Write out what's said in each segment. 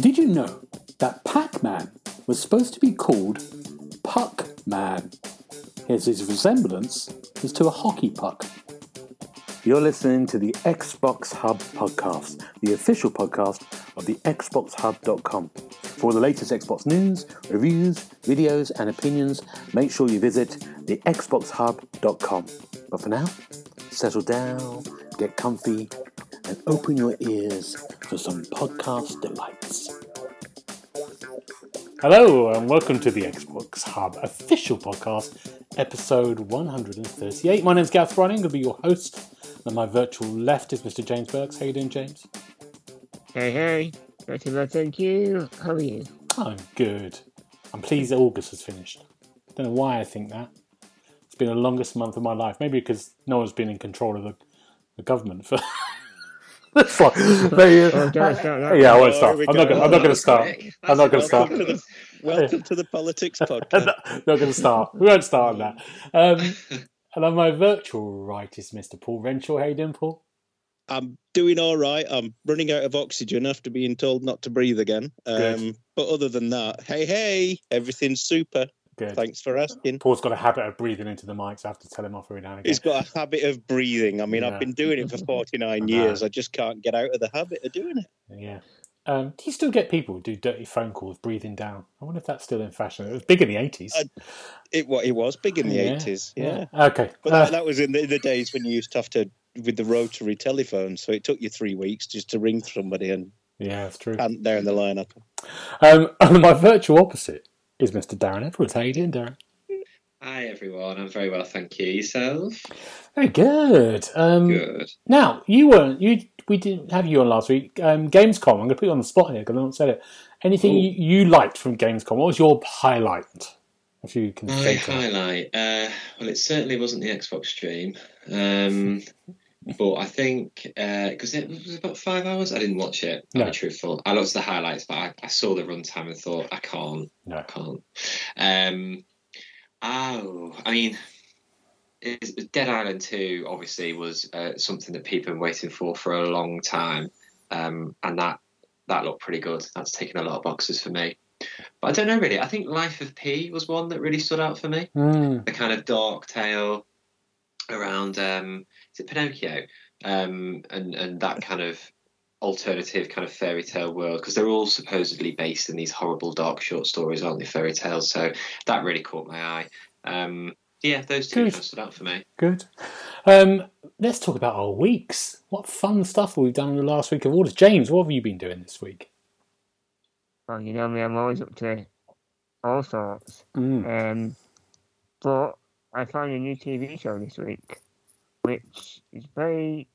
Did you know that Pac Man was supposed to be called Puck Man? As his resemblance is to a hockey puck. You're listening to the Xbox Hub podcast, the official podcast of the XboxHub.com. For the latest Xbox news, reviews, videos, and opinions, make sure you visit the XboxHub.com. But for now, settle down, get comfy, and open your ears for some podcast delights. Hello, and welcome to the Xbox Hub official podcast, episode 138. My name's Gareth Browning, I'm going to be your host, and my virtual left is Mr. James Burks. How you doing, James? Hey, hey. Very well, thank you. How are you? I'm good. I'm pleased that August has finished. Don't know why I think that. It's been the longest month of my life. Maybe because no one's been in control of the, the government for. That's like, they, uh, don't start that. yeah, I won't start. I'm not go. going. I'm not going to start. Quick. I'm not going to start. Welcome to the, welcome to the politics I'm podcast. not, not going to start. We won't start on that. Um, and on my virtual right is Mr. Paul Renshaw. How you doing, Paul? I'm doing all right. I'm running out of oxygen after being told not to breathe again. Um, but other than that, hey, hey, everything's super. Good. Thanks for asking. Paul's got a habit of breathing into the mics. so I have to tell him off every now and again. He's got a habit of breathing. I mean, Yeah. I've been doing it for 49 know. years. I just can't get out of the habit of doing it. Yeah. Um, do you still get people who do dirty phone calls breathing down? I wonder if that's still in fashion. It was big in the 80s. I- It what it was big in the Yeah, 80s. Yeah. Okay. But Uh, that, that was in the, the days when you used to have to with the rotary telephone. So it took you three weeks just to ring somebody and yeah, that's true. and there in the lineup. Um, and my virtual opposite is Mr. Darren Edwards. How are you doing, Darren? Hi everyone, I'm very well, thank you. Yourself? Very good. Um, Good. Now, you weren't, you. we didn't have you on last week. Um, Gamescom, I'm going to put you on the spot here because I haven't said it. Anything you, you liked from Gamescom? What was your highlight? If you can My highlight. Uh, well, it certainly wasn't the Xbox stream, um, but I think because it was about five hours. I didn't watch it. I'll No. be truthful. I looked at the highlights, but I, I saw the runtime and thought I can't. No. I can't. Um, oh, I mean. it's- Dead Island 2 obviously was uh, something that people have been waiting for for a long time, um, and that that looked pretty good. That's taken a lot of boxes for me. But I don't know really. I think Lies of P was one that really stood out for me. Mm, The kind of dark tale around um, is it Pinocchio, um, and and that kind of alternative kind of fairy tale world because they're all supposedly based in these horrible dark short stories, aren't they? Fairy tales. So that really caught my eye. Um, yeah, those two Good. kind of stood out for me. good. Um, let's talk about our weeks. What fun stuff we've done in the last week of orders. James, what have you been doing this week? Well, you know me, I'm always up to all sorts. Mm. Um, but I found a new TV show this week, which is very,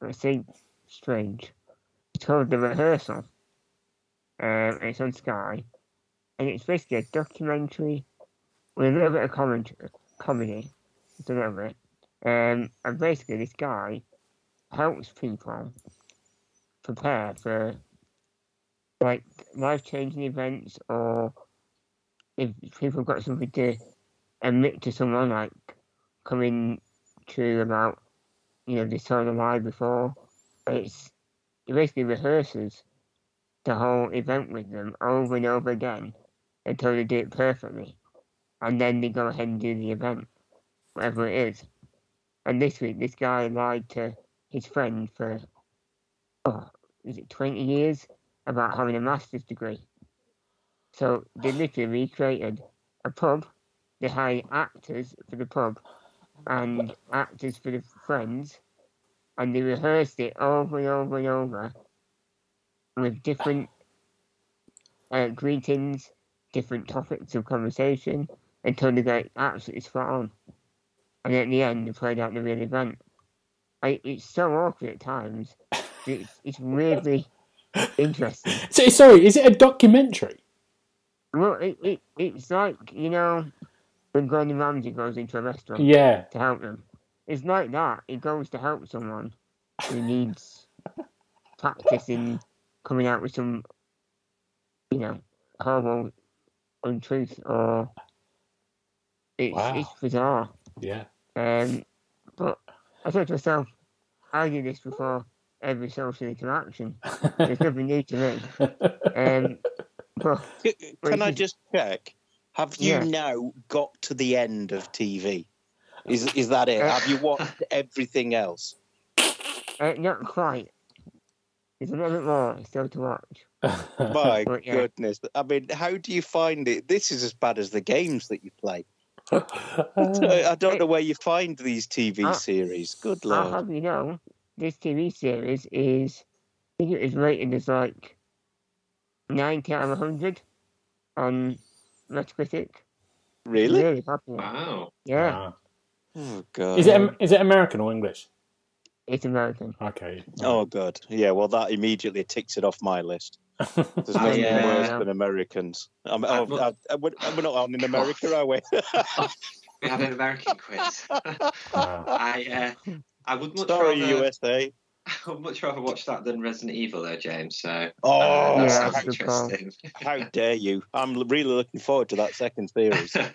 let's say, strange. It's called The Rehearsal. Um, it's on Sky, and it's basically a documentary with a little bit of comment- comedy. It's a little bit. Um, and basically, this guy helps people prepare for like life changing events or if people got something to admit to someone like coming true about you know they saw the lie before it's it basically rehearses the whole event with them over and over again until they do it perfectly and then they go ahead and do the event whatever it is and this week this guy lied to his friend for oh is it 20 years about having a master's degree. So they literally recreated a pub. They hired actors for the pub and actors for the friends, and they rehearsed it over and over and over with different uh, greetings, different topics of conversation until they got absolutely spot on. And at the end, they played out the real event. I, it's so awkward at times. It's, it's weirdly interesting. So, sorry, is it a documentary? Well, it, it it's like you know when Gordon Ramsay goes into a restaurant Yeah. to help them. It's like that. He goes to help someone who needs practice in coming out with some, you know, horrible untruth or it's Wow. it's bizarre. Yeah. Um, but I thought to myself, I do this before every social interaction. There's nothing new to me. Um, but Can I just check? Have you Yeah. now got to the end of TV? Is is that it? Uh, Have you watched everything else? uh, not quite. There's a little bit more still to watch. My But, yeah. goodness! I mean, how do you find it? This is as bad as the games that you play. I don't know where you find these TV Uh, series. Good I'll lord! have you know, this TV series is, I think it is rated as like 90 out of 100 on Metacritic. Really? Really popular. Wow. Yeah, Wow. Oh god! Is it is it American or English? it's American. Okay. Oh god! Yeah. Well, that immediately ticks it off my list. There's nothing uh, worse than Americans. I'm, I mu- uh, uh, we're we're not on in America, are we? We have an American quiz. Wow. I uh, I would much Sorry, rather USA. I would much rather watch that than Resident Evil, though, James. So Oh, uh, that Yeah, sounds that's a good call. interesting. How dare you? I'm really looking forward to that second series.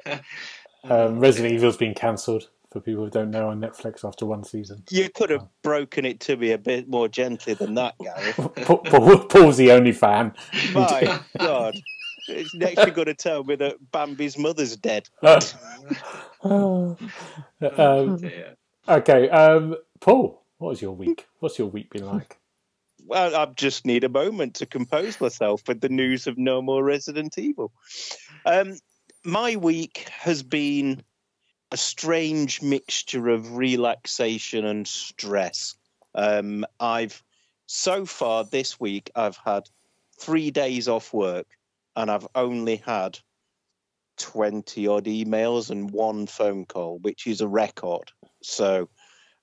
Um, Resident Evil's been cancelled for people who don't know on Netflix after one season. You could have broken it to me a bit more gently than that, Gary. Paul, Paul, Paul's the only fan. My God. It's next you're going to tell me that Bambi's mother's dead. um, Dear. okay, um, Paul, what was your week? What's your week been like? Well, I just need a moment to compose myself with the news of no more Resident Evil. Um, my week has been a strange mixture of relaxation and stress. Um, I've so far this week I've had three days off work, and I've only had twenty odd emails and one phone call, which is a record. So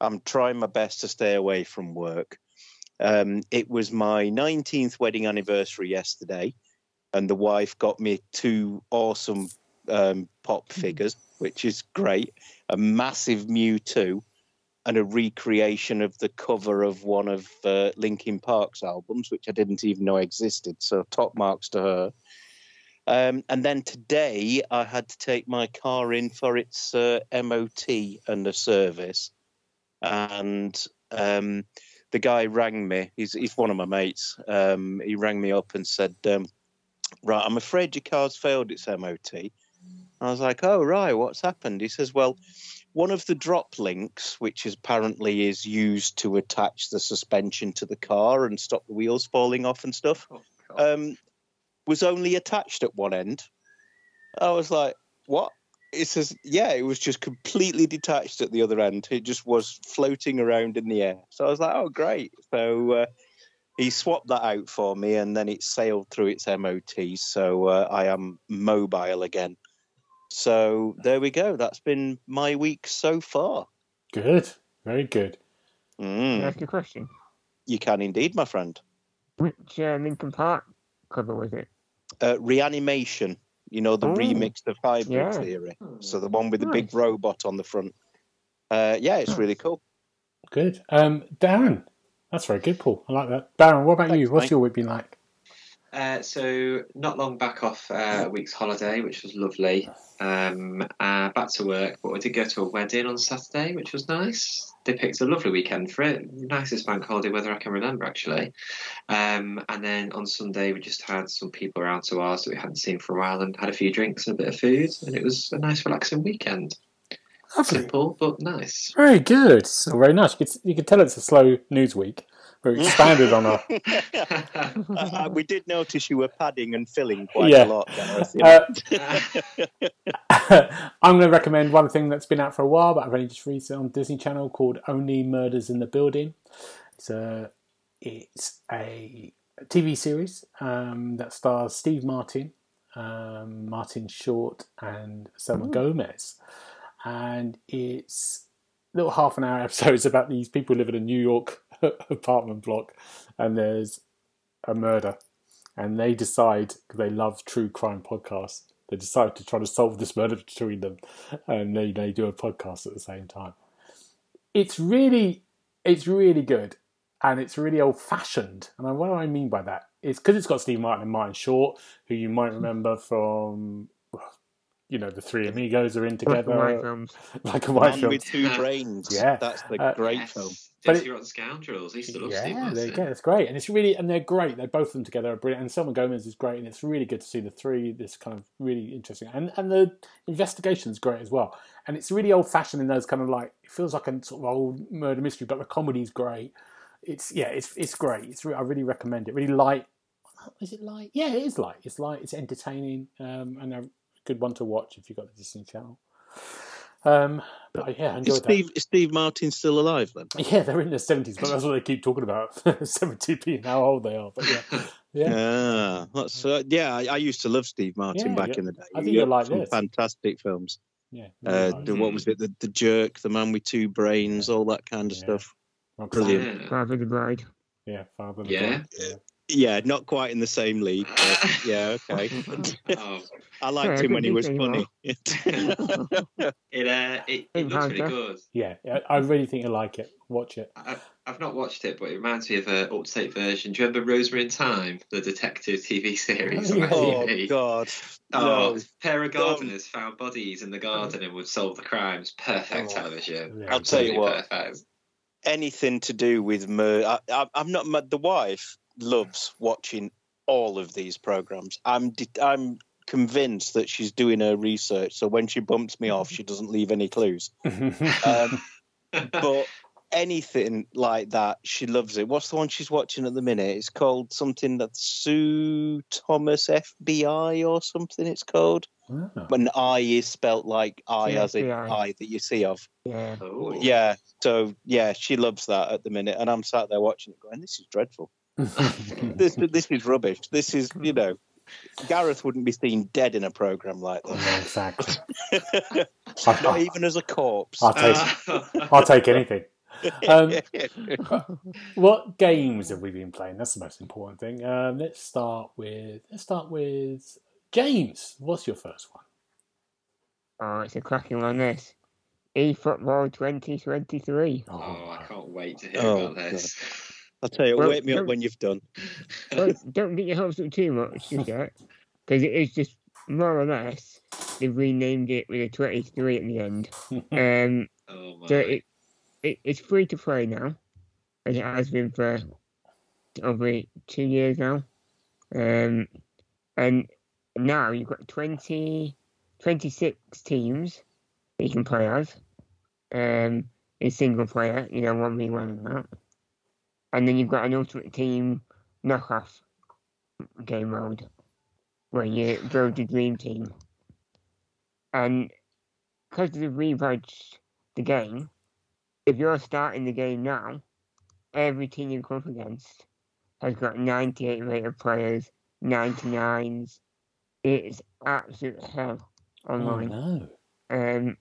I'm trying my best to stay away from work. Um, it was my 19th wedding anniversary yesterday, and the wife got me two awesome um, pop figures, which is great a massive Mewtwo and a recreation of the cover of one of uh, Linkin Park's albums, which I didn't even know existed. So, top marks to her. Um, and then today, I had to take my car in for its uh, MOT and a service. And um, the guy rang me. He's he's one of my mates. Um, he rang me up and said, um, "Right, I'm afraid your car's failed its MOT." I was like, "Oh right, what's happened?" He says, "Well, one of the drop links, which is apparently is used to attach the suspension to the car and stop the wheels falling off and stuff, Oh, um, was only attached at one end." I was like, "What?" It says, "Yeah, it was just completely detached at the other end. It just was floating around in the air." So I was like, "Oh, great!" So uh, he swapped that out for me, and then it sailed through its MOT. So uh, I am mobile again. So there we go. That's been my week so far. Good, very good. Can I Mm, ask you a question? you can indeed, my friend. Which uh, Linkin Park cover was it? Uh, reanimation. You know the Oh, remix of Hybrid yeah. Theory. So the one with the big robot on the front. Uh, yeah, it's really cool. Good. Um, Darren, that's very good, Paul. I like that. Darren, what about you? What's mate. your week been like? Uh, so not long back off uh, a week's holiday, which was lovely. Um, uh, back to work, but we did go to a wedding on Saturday, which was nice. They picked a lovely weekend for it. Nicest bank holiday weather I can remember, actually. Um, and then on Sunday, we just had some people around to ours that we hadn't seen for a while and had a few drinks and a bit of food. And it was a nice, relaxing weekend. Lovely. Simple, but nice. Very good. So very nice. You could, you could tell it's a slow news week. We expanded on our. Uh, we did notice you were padding and filling quite Yeah. a lot. Gareth, you. Uh, I'm going to recommend one thing that's been out for a while, but I've only just released it on Disney Channel called Only Murders in the Building. It's a, it's a TV series um, that stars Steve Martin, um, Martin Short, and Selena Gomez. And it's little half an hour episodes about these people living in New York apartment block, and there's a murder, and they decide because they love true crime podcasts, they decide to try to solve this murder between them, and they they do a podcast at the same time. It's really, it's really good, and it's really old fashioned. And what do I mean by that? It's because it's got Steve Martin and Martin Short, who you might remember from you know the three amigos are in Black and white together, films. like a white Man film. with two brains. Yeah. That's the Uh, great Yes. film. But it- Rotten Scoundrels. I used to love Steve Yeah, there you go. It's great, and it's really and they're great. They both of them together are brilliant. And Selena Gomez is great, and it's really good to see the three. This kind of really interesting, and and the investigation is great as well. And it's really old fashioned in those kind of like it feels like a sort of old murder mystery, but the comedy's great. It's yeah, it's it's great. It's re- I really recommend it. Really light. Is it light? Yeah, it is light. It's light. It's entertaining, um, and a good one to watch if you've got the Disney Channel. Um, but yeah, I Is enjoyed that. Steve, is Steve Martin still alive then? Yeah, they're in their seventies, but that's what they keep talking about. Seventy p and how old they are. But yeah, yeah, Yeah, that's uh, yeah. I, I used to love Steve Martin Yeah, back yeah. in the day. I think you'll like some this. fantastic films. yeah. Uh, the, nice. what was it? The, the Jerk, The Man with Two Brains, all that kind of Yeah. stuff. Rock brilliant. Father the Bride. Yeah, Father. the Yeah. Bride, yeah. Yeah, not quite in the same league, but yeah, okay. oh, I liked Yeah, him when he was funny. it, uh, it, it looks really good. Yeah, yeah, I really think you'll like it. Watch it. I, I've not watched it, but it reminds me of an up-to-date version. Do you remember Rosemary and Thyme, the detective TV series on oh ITV? God! Oh, No. a pair of gardeners found bodies in the garden and would solve the crimes. Perfect Oh. television. Yeah. I'll tell you what. Perfect. anything to do with murder. I, I, I'm not. The wife loves watching all of these programs. I'm. de- I'm convinced that she's doing her research, so when she bumps me off, she doesn't leave any clues. Um, but anything like that, she loves it. What's the one she's watching at the minute? It's called something that Sue Thomas FBI or something. It's called. Ah. When I is spelt like I, as in I that you see of. Yeah. Oh. Yeah. So yeah, she loves that at the minute, and I'm sat there watching it, going, "This is dreadful. This this is rubbish. This is you know." Gareth wouldn't be seen dead in a program like Yeah, that, exactly. not even as a corpse. I'll take. Ah. I'll take anything. Um, What games have we been playing? That's the most important thing. Um, let's start with. Let's start with James. What's your first one? Oh, it's a cracking one, this. eFootball 2023. oh, I can't wait to hear Oh, about this. I'll tell you, Well, wake me up when you've done. Well, don't get your hopes up too much just yet, because it is just more or less they've renamed it with a 23 at the end. Um, Oh my. so it, it it's free to play now, as it has been for over two years now. Um, and now you've got 20, 26 teams that you can play as. Um, in single player, you know, one v one and that. And then you've got an ultimate team knockoff game mode where you build your dream team. And because they've rebadged the game, if you're starting the game now, every team you come up against has got 98 rated players, 99s. It's absolute hell online. Oh online. no! Um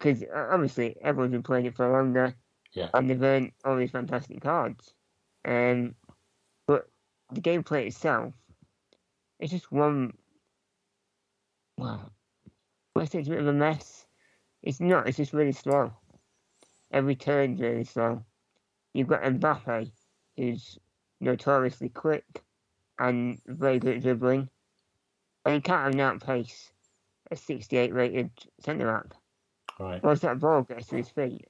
'cause because obviously everyone's been playing it for longer, Yeah. and they've earned all these fantastic cards. Um, but the gameplay itself, it's just one. Well, let's say it's a bit of a mess. It's not. It's just really slow. Every turn's really slow. You've got Mbappe, who's notoriously quick and very good at dribbling, and you can't have an outpace a 68 rated centre back. Right. Once that ball gets to his feet,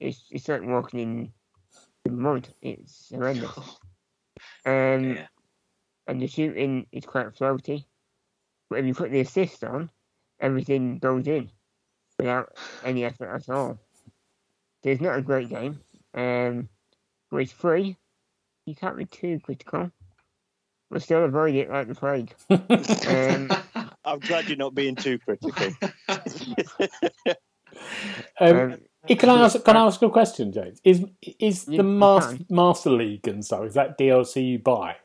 it's, it's like walking in the mud. It's horrendous. Um, Yeah. And the shooting is quite floaty. But if you put the assist on, everything goes in without any effort at all. So it's not a great game. Um, but it's free. You can't be too critical. But still avoid it like the plague. Um, I'm glad you're not being too critical. Um, um, can I ask? Can I ask a question, James? Is is the you master, can. master league and so is that DLC you buy?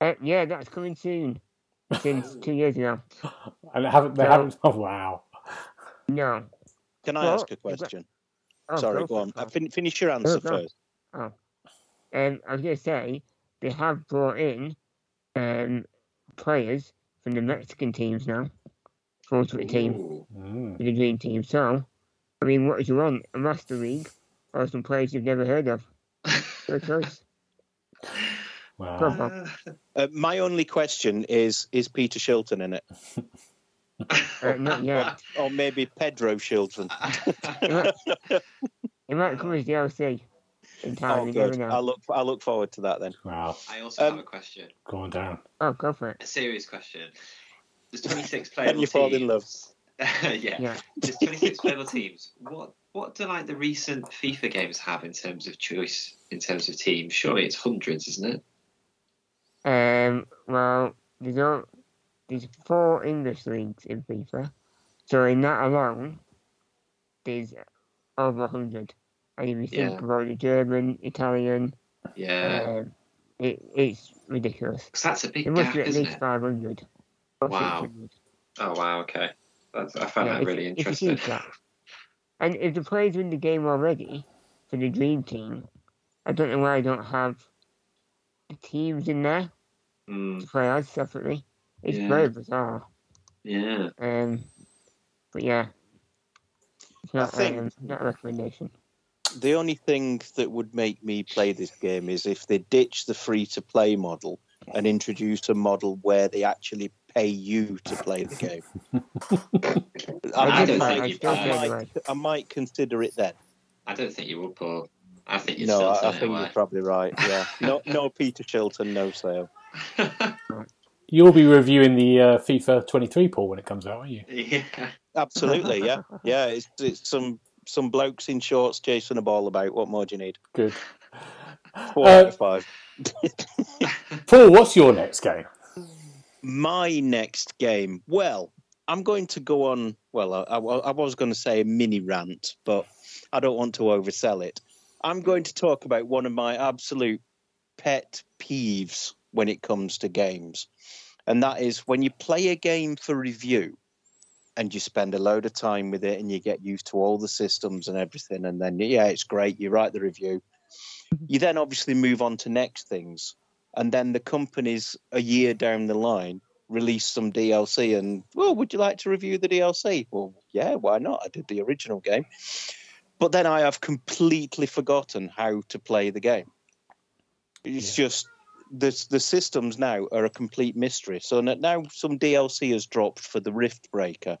uh, yeah, that's coming soon. Since two years ago. And they haven't they No. haven't? Oh wow! No. Can I Well, ask a you've question? Oh, Sorry, go go on. it, Uh, fin- finish your answer go. first. Um, I was going to say they have brought in um, players from the Mexican teams now, for Ultimate Team, Ooh. The Dream Team. So, I mean, what do you want? A Master League or some players you've never heard of? Your choice. Wow. Go on. Uh, my only question is: Is Peter Shilton in it? Uh, not yet. or maybe Pedro Shilton. It might come as DLC in time. Oh, good. know. I look I look forward to that then. Wow, I also Um, have a question, go on down. Oh, go for it. a serious question. There's 26 playable you fall in love. yeah. Yeah. There's 26 playable teams. What what do like the recent FIFA games have in terms of choice, in terms of teams? Surely it's hundreds, isn't it? Um, well, there's, all, there's four English leagues in FIFA. So in that alone, there's over 100. And if you think Yeah. about the German, Italian, Yeah. um, it, it's ridiculous. Because that's a big It must gap, be at least? 500. or Wow. 600. Oh wow, okay. That's, I found Yeah, that really interesting. huge. And if the players are in the game already for the dream team, I don't know why I don't have the teams in there Mm, to play as separately. It's Yeah. very bizarre. yeah. Um, but yeah, it's not, think- um, not a recommendation. The only thing that would make me play this game is if they ditch the free to play model and introduce a model where they actually pay you to play the game. I, I might- don't I think might- you still can. I might. I might consider it then. I don't think you would, Paul. I think you'd No, I, I think away. you're probably right. Yeah, no, no Peter Shilton, no sale. You'll be reviewing the uh, FIFA 23 pool when it comes out, aren't you? yeah. Absolutely, yeah, yeah. It's, it's some some blokes in shorts chasing a ball about. What more do you need? Good. Four Uh, out of five. Paul, what's your next game? My next game. Well, I'm going to go on. Well, I, I, was going to say a mini rant, but I don't want to oversell it. I'm going to talk about one of my absolute pet peeves when it comes to games, and that is when you play a game for review and you spend a load of time with it and you get used to all the systems and everything, and then yeah, it's great. You write the review. You then obviously move on to next things and then the companies a year down the line release some DLC and well, would you like to review the DLC? Well, yeah, why not? I did the original game. But then I have completely forgotten how to play the game. It's just the the systems now are a complete mystery. So now some DLC has dropped for the Riftbreaker,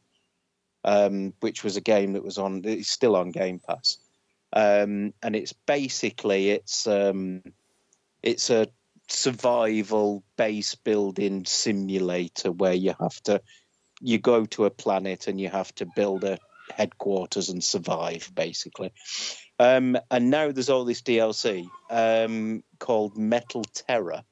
um, which was a game that was on. It's still on Game Pass, um, and it's basically it's um, it's a survival base building simulator where you have to you go to a planet and you have to build a headquarters and survive basically. Um, and now there's all this dlc um, called metal terror.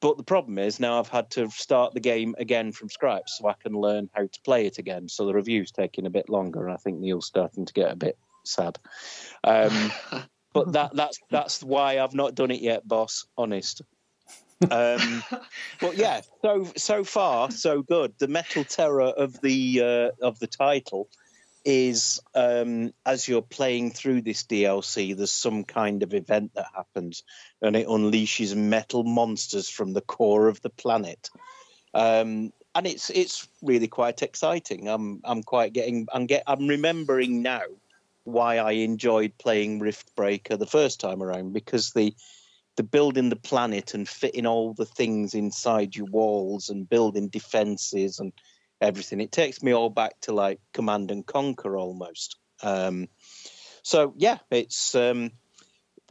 But the problem is now i've had to start the game again from scratch so i can learn how to play it again. So the review's taking a bit longer and i think neil's starting to get a bit sad. Um, but that that's that's why I've not done it yet, boss. Honest. Um, but yeah, so so far so good. The metal terror of the uh, of the title is um, as you're playing through this DLC, there's some kind of event that happens, and it unleashes metal monsters from the core of the planet. Um, and it's it's really quite exciting. I'm I'm quite getting I'm get I'm remembering now why I enjoyed playing Riftbreaker the first time around because the the building the planet and fitting all the things inside your walls and building defenses and everything. It takes me all back to like Command and Conquer almost. Um, so yeah, it's um,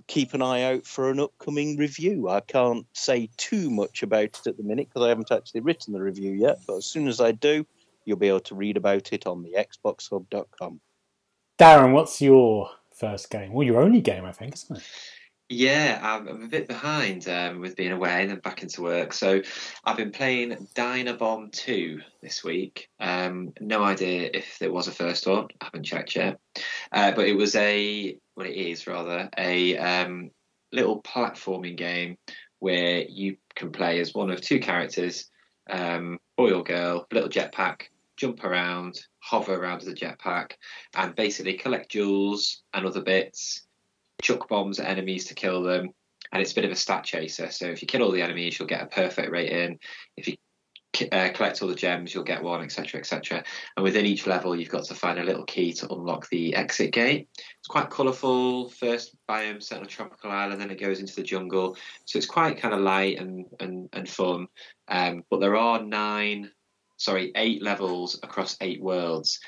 keep an eye out for an upcoming review. I can't say too much about it at the minute because I haven't actually written the review yet. But as soon as I do, you'll be able to read about it on the XboxHub.com. Darren, what's your first game? Well, your only game, I think, isn't it? Yeah, I'm, I'm a bit behind um, with being away and then back into work. So I've been playing Dynabomb 2 this week. Um, no idea if there was a first one. I haven't checked yet. Uh, but it was a, well, it is rather, a um, little platforming game where you can play as one of two characters, um, boy or girl, little jetpack, jump around, hover around as a jetpack, and basically collect jewels and other bits chuck bombs at enemies to kill them, and it's a bit of a stat chaser. So if you kill all the enemies, you'll get a perfect rating. If you uh, collect all the gems, you'll get one, etc., etc. And within each level, you've got to find a little key to unlock the exit gate. It's quite colourful. First biome set on a tropical island, then it goes into the jungle. So it's quite kind of light and and and fun. Um, but there are nine sorry, eight levels across eight worlds,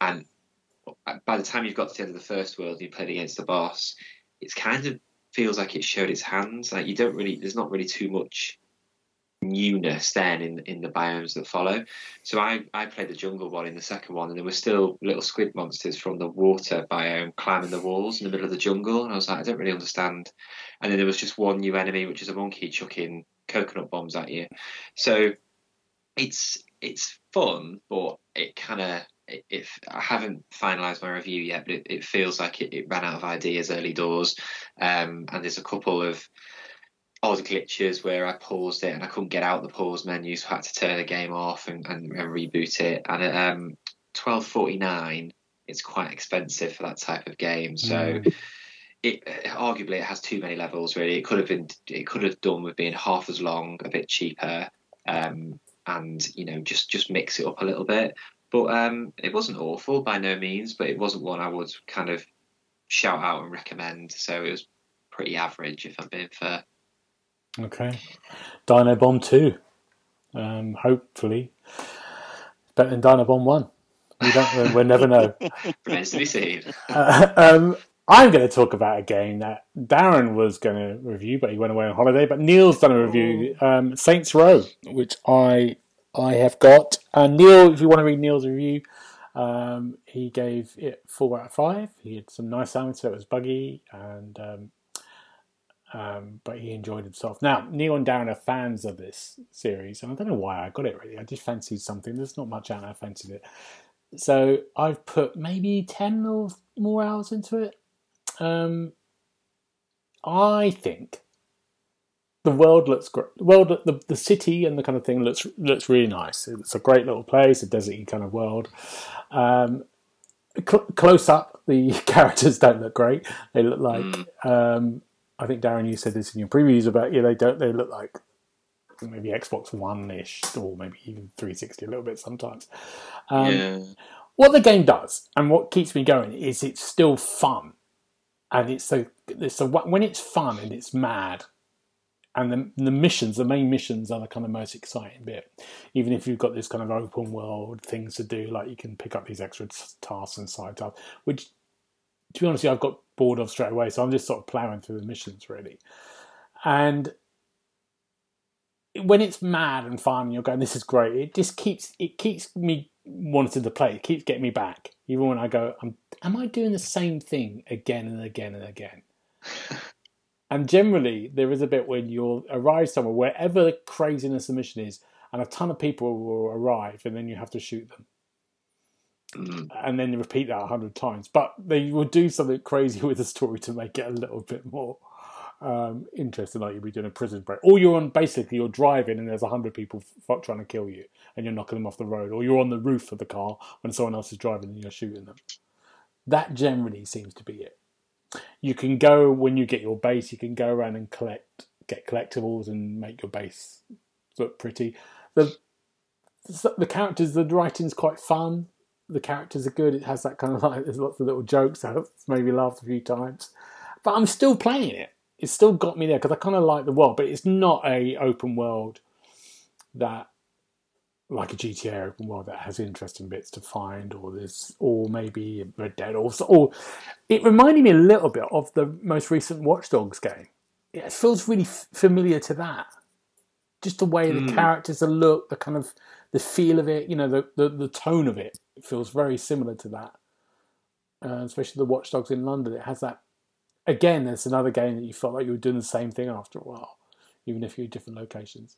and by the time you've got to the end of the first world, and you played against the boss. It's kind of feels like it showed its hands. Like you don't really, there's not really too much newness then in in the biomes that follow. So I I played the jungle one in the second one, and there were still little squid monsters from the water biome climbing the walls in the middle of the jungle, and I was like, I don't really understand. And then there was just one new enemy, which is a monkey chucking coconut bombs at you. So it's it's fun, but it kind of if I haven't finalised my review yet, but it, it feels like it, it, ran out of ideas early doors, um, and there's a couple of odd glitches where I paused it and I couldn't get out the pause menu, so I had to turn the game off and, and, and reboot it. And at um, twelve forty nine, it's quite expensive for that type of game. So. Mm. It, arguably, it has too many levels. Really, it could have been. It could have done with being half as long, a bit cheaper, um, and you know, just just mix it up a little bit. But um, it wasn't awful by no means, but it wasn't one I would kind of shout out and recommend. So it was pretty average, if I'm being fair. Okay. Dino Bomb 2. Um, hopefully. Better than Dino Bomb 1. We don't, we'll never know. Remains to be seen. Uh, um, I'm going to talk about a game that Darren was going to review, but he went away on holiday. But Neil's done a review, um, Saints Row, which I I have got. And Neil, if you want to read Neil's review, um, he gave it four out of five. He had some nice sounds, so it was buggy, and um, um, but he enjoyed himself. Now, Neil and Darren are fans of this series, and I don't know why I got it really. I just fancied something. There's not much out, I fancied it. So I've put maybe 10 or more hours into it. Um, I think the world looks great. The world, the, the city and the kind of thing looks looks really nice. It's a great little place, a deserty kind of world. Um, cl- close up, the characters don't look great. They look like mm. um, I think Darren, you said this in your previews about yeah, they don't they look like maybe Xbox One ish or maybe even 360 a little bit sometimes. Um, yeah. What the game does and what keeps me going is it's still fun, and it's so it's when it's fun and it's mad. And the, the missions, the main missions, are the kind of most exciting bit. Even if you've got this kind of open world things to do, like you can pick up these extra tasks and side tasks, which to be honest, I've got bored of straight away. So I'm just sort of plowing through the missions really. And when it's mad and fun, you're going, "This is great." It just keeps it keeps me wanting to play. It keeps getting me back, even when I go, "Am I doing the same thing again and again and again?" and generally, there is a bit when you'll arrive somewhere, wherever the craziness of the mission is, and a ton of people will arrive, and then you have to shoot them. Mm. and then you repeat that a hundred times. But they will do something crazy with the story to make it a little bit more um, interesting, like you'd be doing a prison break. Or you're on basically you're driving and there's a hundred people f- trying to kill you, and you're knocking them off the road. Or you're on the roof of the car when someone else is driving and you're shooting them. That generally seems to be it. You can go when you get your base. You can go around and collect, get collectibles, and make your base look pretty. The the characters, the writing's quite fun the characters are good. It has that kind of like there's lots of little jokes that maybe laughed a few times, but I'm still playing it. It's still got me there because I kind of like the world, but it's not a open world that like a GTA open world that has interesting bits to find, or this, or maybe Red Dead, or or it reminded me a little bit of the most recent Watch Dogs game. It feels really f- familiar to that. Just the way mm. the characters are look, the kind of the feel of it, you know, the, the, the tone of it, it feels very similar to that. Uh, especially the Watch Dogs in London. It has that. Again, it's another game that you felt like you were doing the same thing after a while, even if you're different locations.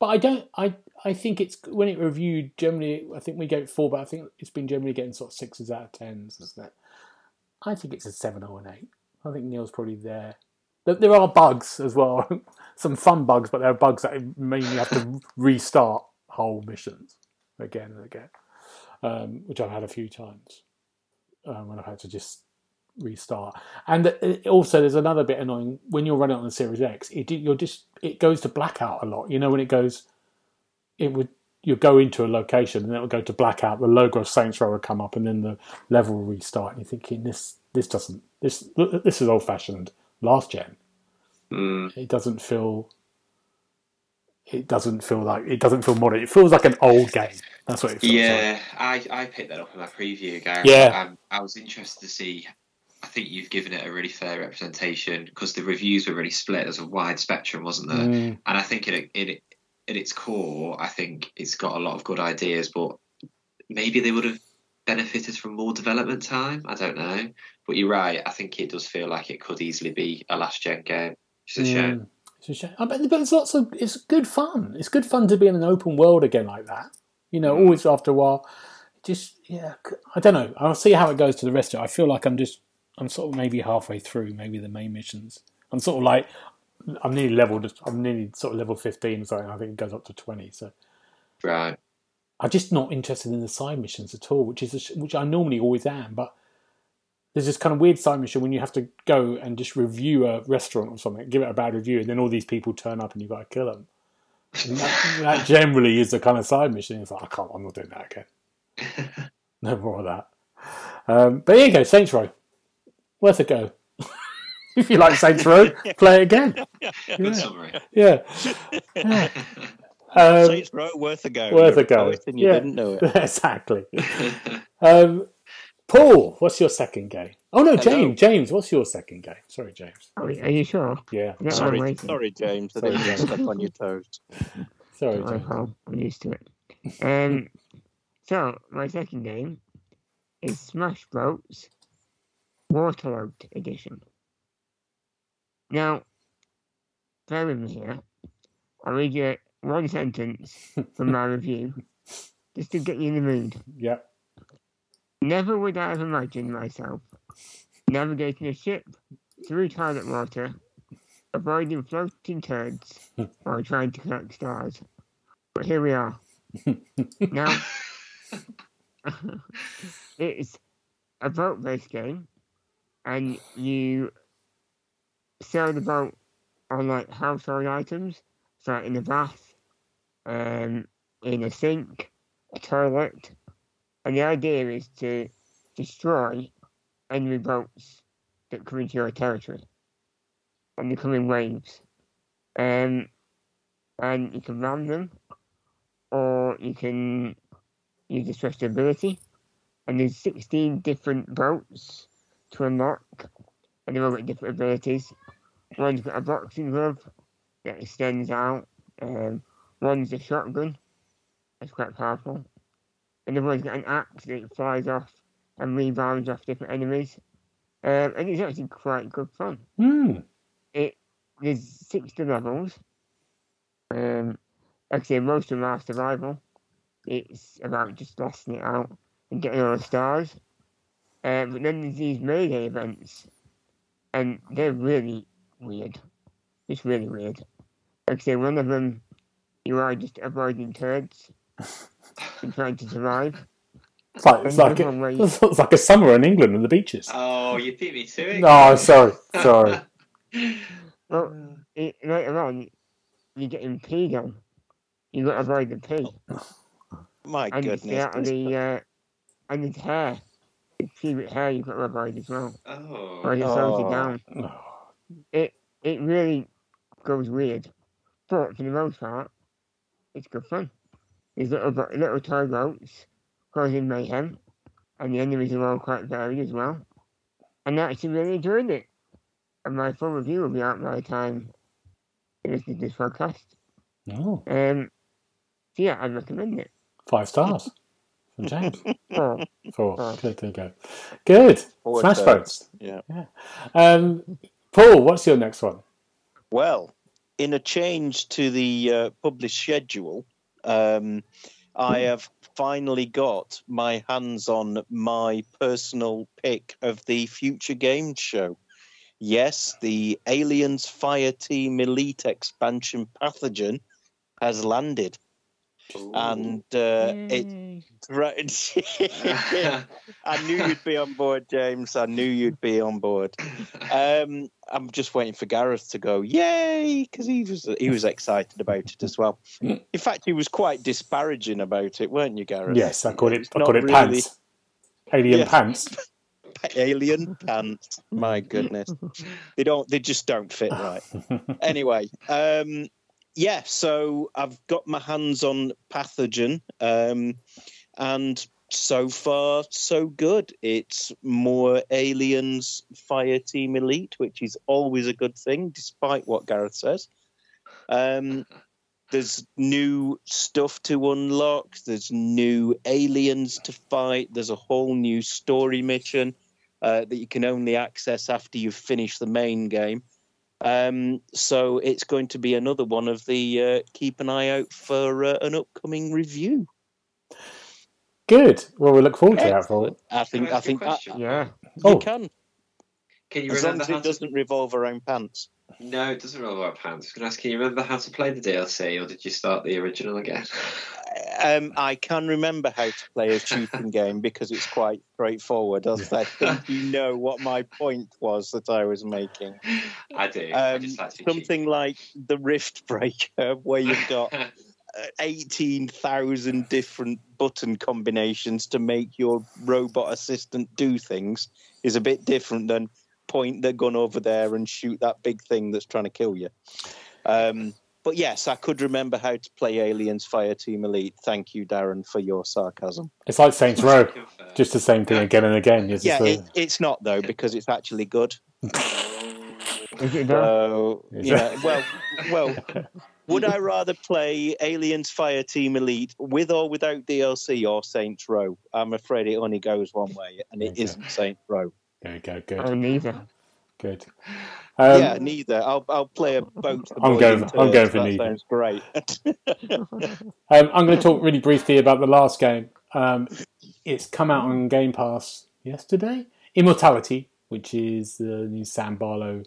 But I don't. I I think it's when it reviewed generally. I think we gave it four, but I think it's been generally getting sort of sixes out of tens, isn't it? I think it's a seven or an eight. I think Neil's probably there. There are bugs as well, some fun bugs, but there are bugs that mean you have to restart whole missions again and again, um, which I've had a few times um, when I've had to just restart. And also, there's another bit annoying when you're running on the Series X. It you're just it goes to blackout a lot. You know when it goes, it would you go into a location and it will go to blackout. The logo of Saints Row will come up, and then the level will restart. And you're thinking this this doesn't this this is old fashioned last gen. Mm. It doesn't feel it doesn't feel like it doesn't feel modern. It feels like an old game. That's what it feels like. Yeah, I, I picked that up in my preview, Gary. Yeah. Um, I was interested to see. I think you've given it a really fair representation because the reviews were really split. There's a wide spectrum, wasn't there? Mm, And I think in, in, at its core, I think it's got a lot of good ideas, but maybe they would have benefited from more development time. I don't know. But you're right. I think it does feel like it could easily be a last gen game. It's a shame. mm. It's a shame. I bet, but it's lots of it's good fun. It's good fun to be in an open world again like that. You know, Mm. always after a while. Just yeah, I don't know. I'll see how it goes to the rest of it. I feel like I'm just I'm sort of maybe halfway through maybe the main missions. I'm sort of like I'm nearly leveled. I'm nearly sort of level fifteen. So I think it goes up to twenty. So Right. I'm just not interested in the side missions at all, which is a sh- which I normally always am. But there's this kind of weird side mission when you have to go and just review a restaurant or something, give it a bad review, and then all these people turn up and you've got to kill them. That, that generally is the kind of side mission. It's like I can't. I'm not doing that again. No more of that. Um, but here you go, Saints Row. Worth a go. if you like Saints Row, play it again. Good Yeah. summary. Yeah. Yeah. Um, Saints Row, worth a go. worth You're a go. poet And you Yeah. didn't know it. exactly. Um, Paul, what's your second game? Oh no, Hello. James. James, what's your second game? Sorry, James. Are, are you sure? Yeah, Yeah, I'm Sorry, sorry, James. I Sorry, didn't James. step on your toes. sorry, Sorry, James. Paul. I'm used to it. Um, so my second game is Smash Boats Waterloo Edition. Now, bear with me here. I'll read you one sentence from my review, just to get you in the mood. Yeah. Never would I have imagined myself navigating a ship through toilet water, avoiding floating turds while trying to collect stars. But here we are. now, it's a boat based game, and you sail the boat on like household items, so in a bath, um, in a sink, a toilet, and the idea is to destroy enemy boats that come into your territory, and in waves, um, and you can ram them, or you can use the special ability, and there's 16 different boats to unlock, and they've all got different abilities. One's got a boxing glove that extends out. Um, one's a shotgun. That's quite powerful. Another one's got an axe that flies off and rebounds off different enemies. Um, and it's actually quite good fun. Hmm. There's 60 levels. Um, like I say, most of them are survival. It's about just lasting it out and getting all the stars. Um, but then there's these melee events, and they're really weird. Just really weird. Like I say, one of them, you are just avoiding turds and trying to survive. It's like it's like, Another one where you- it's like a summer in England on the beaches. oh, you beat me to it. No, sorry, sorry. Well, it, later on, you're getting peed on. you got to avoid the pee. My and it's goodness. out of the, uh, and his hair. His pubic hair you've got to as well. Oh. Or it slows Oh. you down. Oh, It really goes weird. But for the most part, it's good fun. There's little, bo- little toy boats causing mayhem, and the enemies are all quite varied as well. And I actually really enjoyed it. And my full review will be out by the time you listen to this podcast. oh, Um, so yeah, I'd recommend it. five stars from James. Oh, Four. Oh. Good, there you go. Good. Four Smash turds. Bros. Yeah. Um, Paul, what's your next one? Well, in a change to the uh, published schedule, um, I have finally got my hands on my personal pick of the Future Games Show. Yes, the Aliens Fireteam Elite expansion pathogen has landed, Ooh. and uh, it yay. right. I knew you'd be on board, James. I knew you'd be on board. Um, I'm just waiting for Gareth to go, yay, because he was he was excited about it as well. In fact, he was quite disparaging about it, weren't you, Gareth? Yes, I called it. It's I called it really pants. Alien Yeah. pants. Alien pants. My goodness, they don't. They just don't fit right. anyway, um, yeah, so I've got my hands on Pathogen, um, and so far so good. It's more Aliens Fireteam Elite, which is always a good thing, despite what Gareth says. Um, there's new stuff to unlock. There's new aliens to fight. There's a whole new story mission uh, that you can only access after you've finished the main game. Um, so it's going to be another one of the uh, keep an eye out for uh, an upcoming review. Good. Well, we look forward to that. For I think. Can I ask you think. I. Yeah. you Oh. can Can you as long as it doesn't revolve around pants. No, it doesn't roll about pants. I was going to ask, can you remember how to play the DLC, or did you start the original again? Um, I can remember how to play a shooting game because it's quite straightforward. As I think you know what my point was that I was making. I do. I Um, just like something like the Riftbreaker, where you've got uh, 18,000 different button combinations to make your robot assistant do things, is a bit different than point the gun over there and shoot that big thing that's trying to kill you. Um, but yes, I could remember how to play Aliens Fireteam Elite. Thank you, Darren, for your sarcasm. it's like Saints Row, just the same thing again and again. It's Yeah, it, it's not though because it's actually good. Is it done? So Is yeah, well, well, would I rather play Aliens Fireteam Elite with or without DLC or Saints Row? I'm afraid it only goes one way, and it Okay. isn't Saints Row. There you go. Good. Oh, neither. Good. Um, yeah, neither. I'll I'll play a boat. I'm going- I'm going for that neither. Sounds great. Um, I'm going to talk really briefly about the last game. Um, it's come out on Game Pass yesterday. Immortality, which is the new Sam Barlow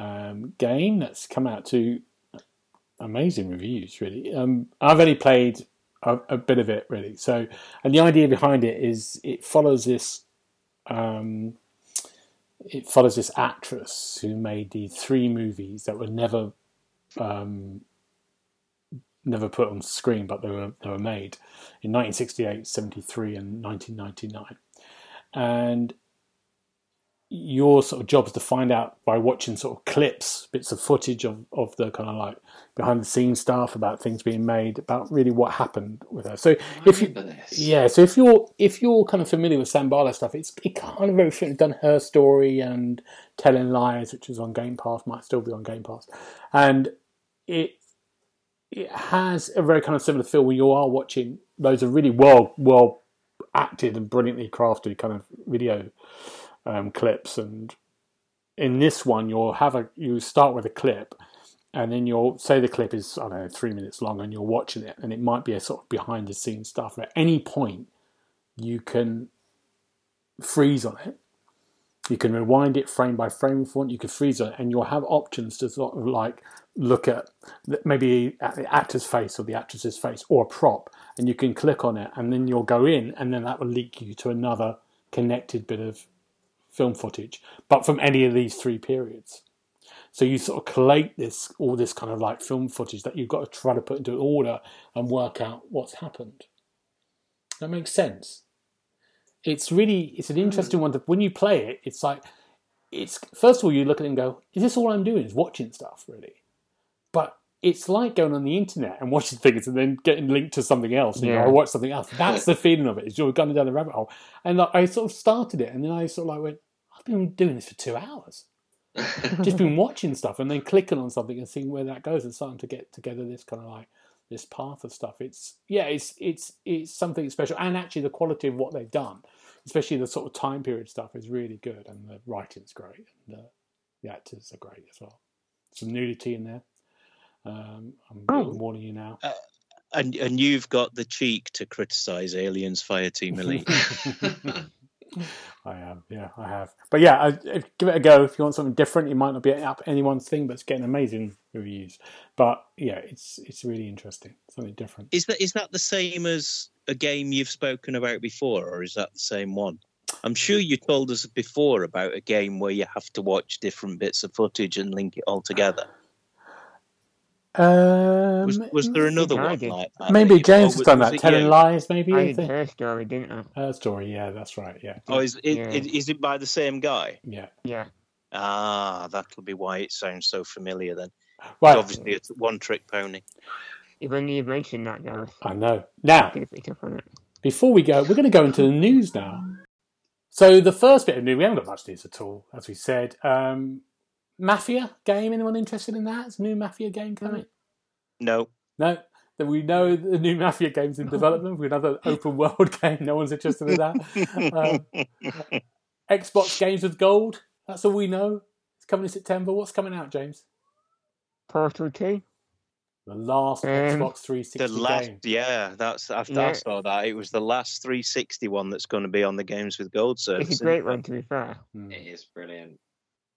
um, game that's come out to amazing reviews. Really, um, I've only played a, a bit of it really. So, and the idea behind it is it follows this. Um, it follows this actress who made the three movies that were never um, never put on screen, but they were they were made in 1968, 73, and 1999. And your sort of job is to find out by watching sort of clips, bits of footage of, of the kind of like behind the scenes stuff about things being made, about really what happened with her. So I if you this. yeah, so if you're if you're kind of familiar with Sam Barlow stuff, it's it kind of very similar. Done her story and Telling Lies, which is on Game Pass, might still be on Game Pass, and it it has a very kind of similar feel where you are watching those are really well well acted and brilliantly crafted kind of video um, clips, and in this one you'll have a you start with a clip and then you'll say the clip is I don't know three minutes long, and you're watching it, and it might be a sort of behind the scenes stuff. At any point, you can freeze on it. You can rewind it frame by frame if you want. You can freeze on it, and you'll have options to sort of like look at maybe at the actor's face or the actress's face or a prop, and you can click on it, and then you'll go in, and then that will lead you to another connected bit of film footage, but from any of these three periods. So you sort of collate this all this kind of like film footage that you've got to try to put into order and work out what's happened. That makes sense. It's really it's an interesting one to when you play it, it's like it's first of all you look at it and go, Is this all I'm doing? Is watching stuff really? But it's like going on the internet and watching things and then getting linked to something else and you go, I watch something else. That's the feeling of it. Is you're going down the rabbit hole. And like, I sort of started it and then I sort of like went, I've been doing this for two hours just been watching stuff and then clicking on something and seeing where that goes and starting to get together this kind of like this path of stuff. It's yeah, it's it's it's something special, and actually the quality of what they've done, especially the sort of time period stuff, is really good, and the writing's great, and the, the actors are great as well. Some nudity in there. Um, I'm, Oh. Warning you now. and and you've got the cheek to criticise Aliens Fireteam Elite. I am, yeah, I have. But yeah, I, give it a go. If you want something different, it might not be up anyone's thing, but it's getting amazing reviews. But yeah, it's it's really interesting, something different. is that is that the same as a game you've spoken about before, or is that the same one? I'm sure you told us before about a game where you have to watch different bits of footage and link it all together. Um, Was, was there another I one like that? maybe that James has done that. Telling you? lies, maybe. I I did think. her story, didn't I? Her story, yeah, that's right. Yeah, Oh, is it, Yeah. it- is it by the same guy? yeah. Yeah. Ah, that'll be why it sounds so familiar then. Right. Obviously, it's a one-trick pony. If only you mentioned that, Gareth. I know. Now, Could have picked up on it. before we go, we're going to go into the news now. So the first bit of news, we haven't got much news at all, as we said. Um, Mafia game. Anyone interested in that? Is a new Mafia game coming? No, No. Then we know the new Mafia game's in development. We've got another open world game. No one's interested in that. Um, Xbox games with gold. That's all we know. It's coming in September. What's coming out, James? Portal 2? The last Um, Xbox 360 the last. game. Yeah, that's. I, I saw that. It was the last 360 one that's going to be on the games with gold service. It's a great one, to be fair. Hmm. It is brilliant.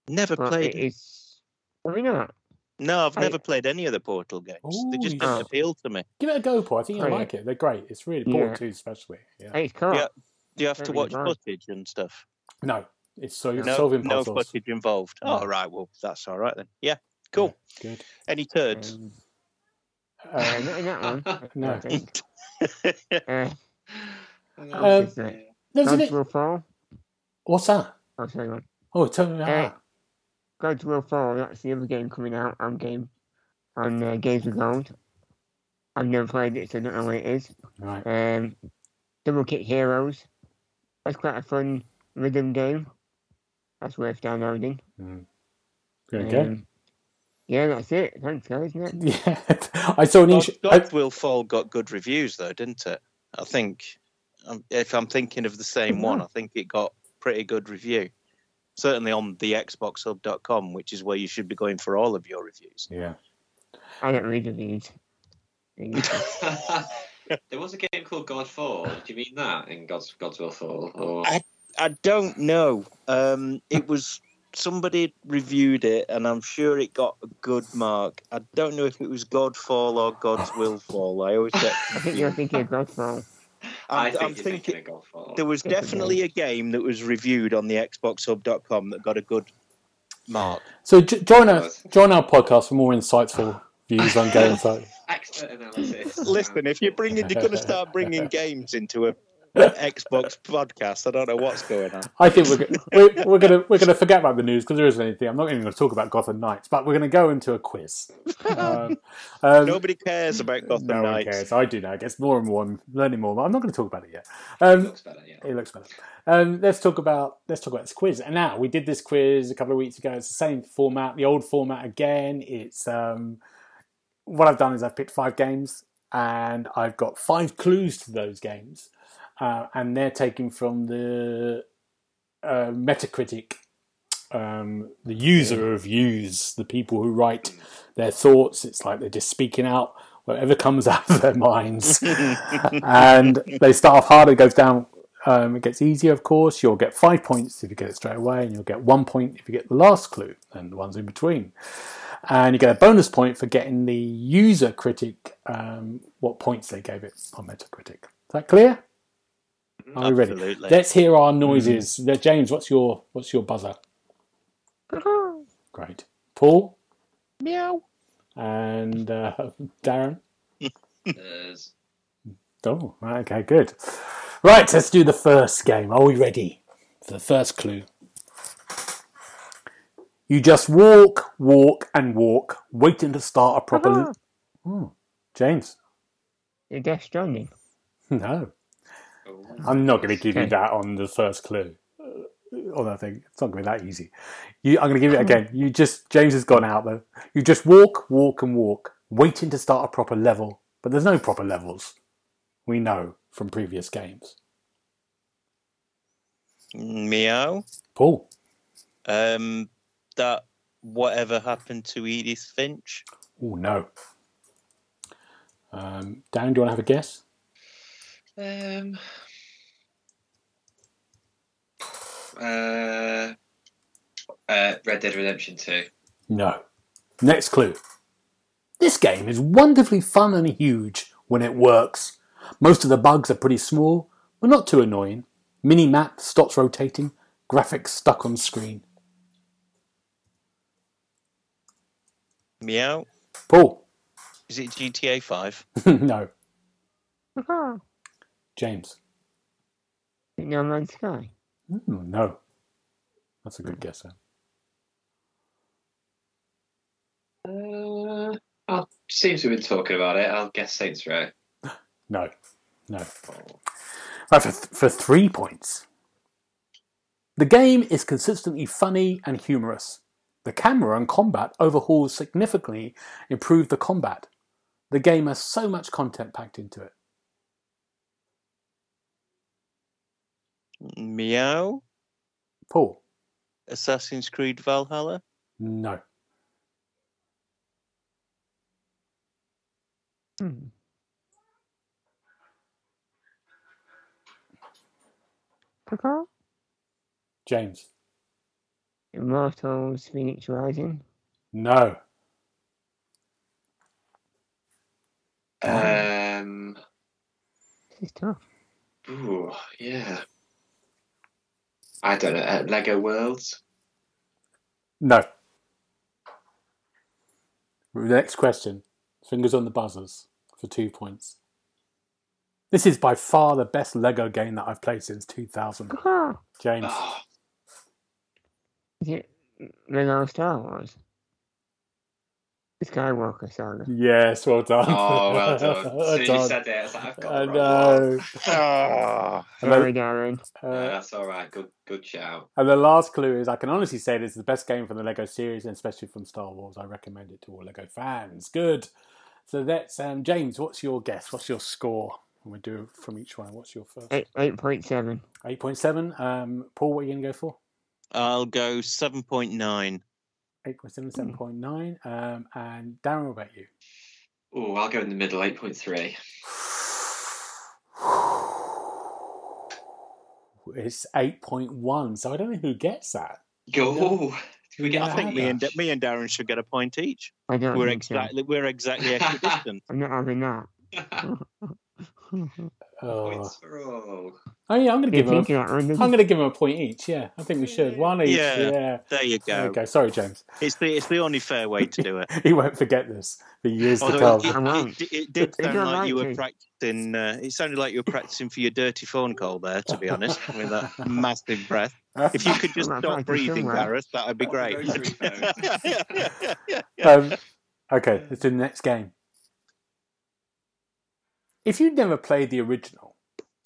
Never But played. it it. is. Have we not? No, I've I- never played any of the Portal games. they just you didn't should. appeal to me. Give it a go, Paul. I think you'll Oh, yeah. like it. They're great. It's really Yeah. Port 2 especially. Yeah. Hey, it's cool. Yeah. Do you have to watch right. footage and stuff? No, it's so you're No, solving no footage involved. No. Oh, right. Well, that's all right then. Yeah, cool. Yeah, good. Any turds? Um, Uh, not in that one. I No. don't think. Uh, Um, what is there's an- Gods what's that? Oh, sorry, one. Oh, tell me about Uh, that. Gods Will Fall. That's the other game coming out on game on uh, Games with Gold. I've never played it, so I don't know what it is. Right. Um, Double Kick Heroes. That's quite a fun rhythm game. That's worth downloading. Mm. Okay. Um, yeah, that's it. Thanks, guys, isn't it? Yeah, I saw an God, issue. God Will Fall got good reviews though, didn't it? I think. Um, if I'm thinking of the same one, I think it got pretty good review. Certainly on the XboxHub.com, which is where you should be going for all of your reviews. Yeah. I don't read reviews. there was a game called Godfall. Do you mean that in God's God's Will Fall? Or I- I don't know. Um, it was somebody reviewed it, and I'm sure it got a good mark. I don't know if it was Godfall or God's Will Fall. I always get. I think you're thinking of Godfall. I I'm, think I'm thinking thinking of there was definitely a game that was reviewed on the XboxHub.com that got a good mark. So j- join us, join our podcast for more insightful views on games. Like, Expert analysis. Listen, if you're bringing, you're going to start bringing games into a Xbox podcast. I don't know what's going on. I think we're, go- we're we're gonna we're gonna forget about the news because there isn't anything. I'm not even going to talk about Gotham Knights, but we're going to go into a quiz. Um, um, Nobody cares about Gotham no one Knights. cares. I do now. I guess more and more. I'm learning more. But I'm not going to talk about it yet. Um, looks better, yeah. It looks better. Um, let's talk about let's talk about this quiz. And now we did this quiz a couple of weeks ago. It's the same format, the old format again. It's um, what I've done is I've picked five games and I've got five clues to those games, uh, and they're taken from the uh, Metacritic. Um, the user reviews, the people who write their thoughts. It's like they're just speaking out whatever comes out of their minds and they start off hard. It goes down. Um, it gets easier, of course. You'll get five points if you get it straight away, and you'll get one point if you get the last clue and the ones in between. And you get a bonus point for getting the user critic um, what points they gave it on Metacritic. Is that clear? Are we ready? Absolutely. Let's hear our noises. Uh, James, what's your what's your buzzer? Great. Paul Meow. and uh, Darren. There's Oh, right, okay, good. Right, let's do the first game. Are we ready for the first clue? You just walk, walk, and walk, waiting to start a proper. Hmm. James, You're Death Stranding. no, oh, I'm not going to give you that on the first clue. Uh, on that thing, it's not going to be that easy. You, I'm going to give it again. You just James has gone out though. You just walk, walk, and walk, waiting to start a proper level, but there's no proper levels. We know from previous games. Meow. Paul. Um, that whatever happened to Edith Finch? Oh no. Um, Dan, do you want to have a guess? Um. Uh, uh, Red Dead Redemption 2. No. Next clue. This game is wonderfully fun and huge when it works. Most of the bugs are pretty small, but not too annoying. Mini map stops rotating, graphics stuck on screen. Meow. Paul. Is it GTA 5? no. No James. Man's Sky. Hmm, no. That's a good guess. Then. Oh, seems we've been talking about it. I'll guess Saints Row. No, no. Right, for, for three points. The game is consistently funny and humorous. The camera and combat overhauls significantly improve the combat. The game has so much content packed into it. Meow. Paul? Assassin's Creed Valhalla. No. Hmm. Picard? James? Immortals Fenyx Rising. No. Um. This is tough. Ooh, yeah. I don't know. Uh, Lego Worlds. No. Next question. Fingers on the buzzers for two points. This is by far the best Lego game that I've played since 2000. James? Oh, Is it Lego Star Wars? The Skywalker saga. Yes, well done. oh well done. As Well soon as you done. said it, I was like, I've got I the wrong one. know. And Sorry, Darren. Uh, uh, that's all right. Good, good shout. and the last clue is I can honestly say this is the best game from the Lego series, and especially from Star Wars. I recommend it to all Lego fans. Good. So that's um, James. What's your guess? What's your score? And we do from each one. What's your first? Eight eight point seven. Eight point seven. Um, Paul, what are you going to go for? I'll go seven point nine. 8.7, 7.9. Um, and Darren, what about you? Oh, I'll go in the middle. Eight point three. It's 8.1, so I don't know who gets that. Go. Do we get? Yeah, I I think think me and me and Darren should get a point each. I don't We're think so. exactly we're exactly equidistant. I'm not having that. Oh, Points for all. oh yeah, I'm going to give him. thinking that, A, Rundle? I'm going to give him a point each. Yeah, I think we should. One each. Yeah. Yeah. There you There go. we go. Sorry, James. It's the it's the only fair way to do it. he won't forget this for years to come. it, it, it, it did They sound don't like you were practicing. Uh, it sounded like you were practicing for your dirty phone call there. To be honest, with that massive breath. If you could just Well, stop I breathing, somewhere. Gareth, that would be great. um, okay, let's do the next game. If you've never played the original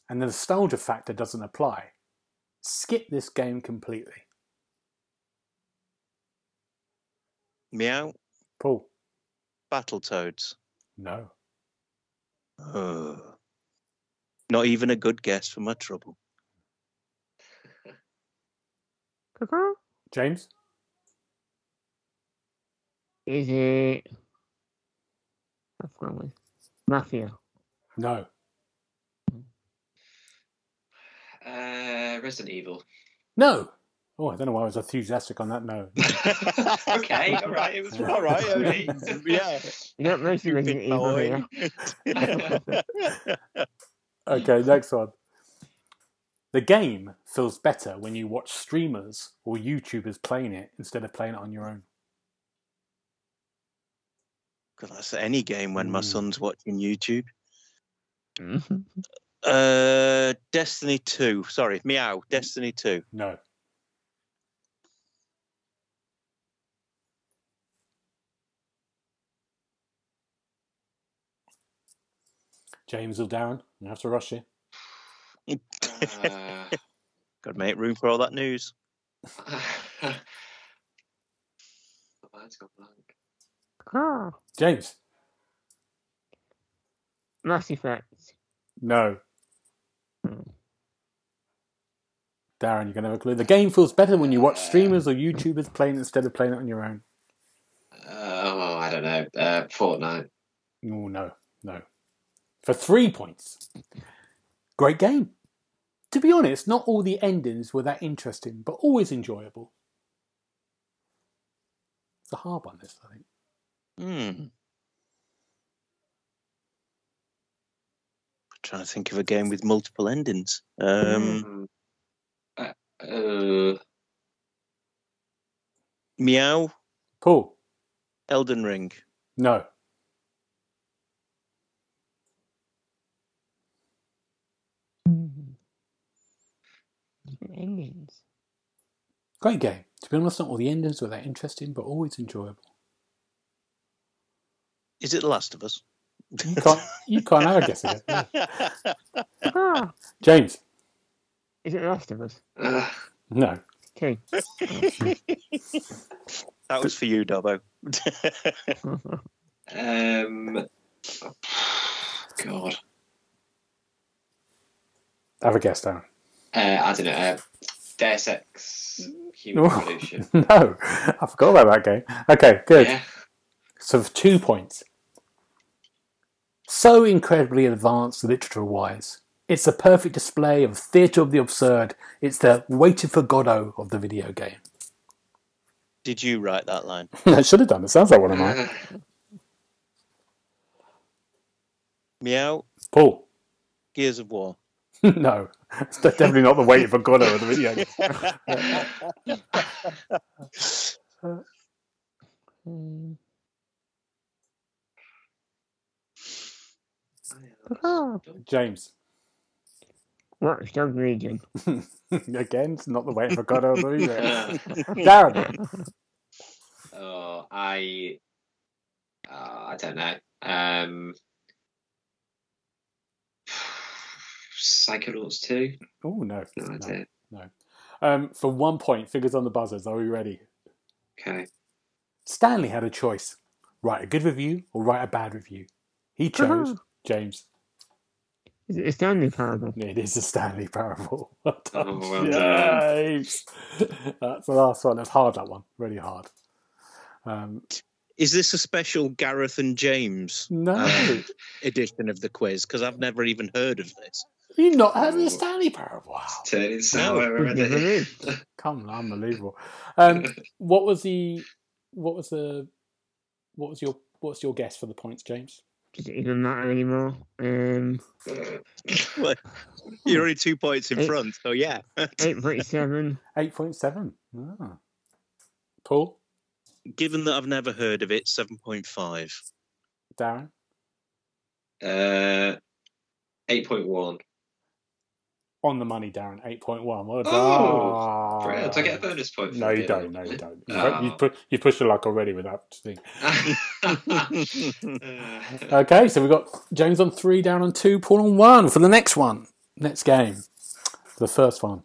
and the nostalgia factor doesn't apply, skip this game completely. Meow. Paul, Battletoads. no. Oh. Not even a good guess for my trouble. Picard? James, Is it? I've with Mafia. No. Uh, Resident Evil. No. Oh, I don't know why I was enthusiastic on that. No. okay, all right. It was All right, Great. yeah. You don't mention Resident Evil here. Okay, next one. The game feels better when you watch streamers or YouTubers playing it instead of playing it on your own. God, that's any game when my Mm. son's watching YouTube. Mhm. Uh, Destiny 2. Sorry, Meow. Destiny 2. No. James or Darren, you have to rush you. Uh, Got to make room for all that news. my mind's gone blank. Picard. James, Mass Effect. no. Hmm. Darren, you're going to have a clue. The game feels better when you watch streamers or YouTubers playing instead of playing it on your own. Uh, oh, I don't know. Uh, Fortnite. Oh, no, no. For three points. Great game. To be honest, not all the endings were that interesting, but always enjoyable. It's a hard one, this, I think. Hmm. Trying to think of a game with multiple endings. Um, Uh, uh, Meow. Paul, Elden Ring. no. Endings. Great game. To be honest, not all the endings were that interesting, but always enjoyable. Is it The Last of Us? You can't. You can't have a guess again. Ah, James. is it The Last of Us? No. Okay. that was for you, Dobbo. um, God. Have a guess, Darren. Uh, I don't know. Uh, Deus Ex Human Oh. Revolution. No, I forgot about that game. Okay, good. Yeah. So for two points. So incredibly advanced literature wise. It's the perfect display of theatre of the absurd. It's the waiting for Godot of the video game. Did you write that line? I should have done. It sounds like one of mine. Meow. Paul. Gears of War. no, it's definitely not the waiting for Godot of the video game. Um, James. Watch Dogs Legion. Again, it's not the way for Godot of the. Darren. oh, I. Uh, I don't know. Um, Psychonauts 2? Oh, no. No no. idea. Um, for one point, figures on the buzzers. Are we ready? Okay. Stanley had a choice write a good review or write a bad review. He chose James. Is it a Stanley Parable? It is a Stanley parable. Well done, Oh, well done. That's the last one. That's hard, that one. Really hard. Um, Is this a special Gareth and James no. Uh, edition of the quiz? Because I've never even heard of this. You've not heard of the Stanley parable? Wow. Turning sour We've never already. Come on, unbelievable. Um, what was the what was the what was your what's your guess for the points, James? Does it even matter anymore? Um, Well, You're only two points in Eight. front, so yeah. 8.7. Eight point seven. Ah. Paul, Given that I've never heard of it, 7.5. Darren, Uh, 8.1. on the money, Darren. Eight point one. Well done. Oh, Brilliant. Do I get a bonus point No, you don't. No, you don't. You, Oh. you, pu- you pushed your luck already with that thing. Okay, so we've got James on three, down on two, Paul on one for the next one. Next game. The first one.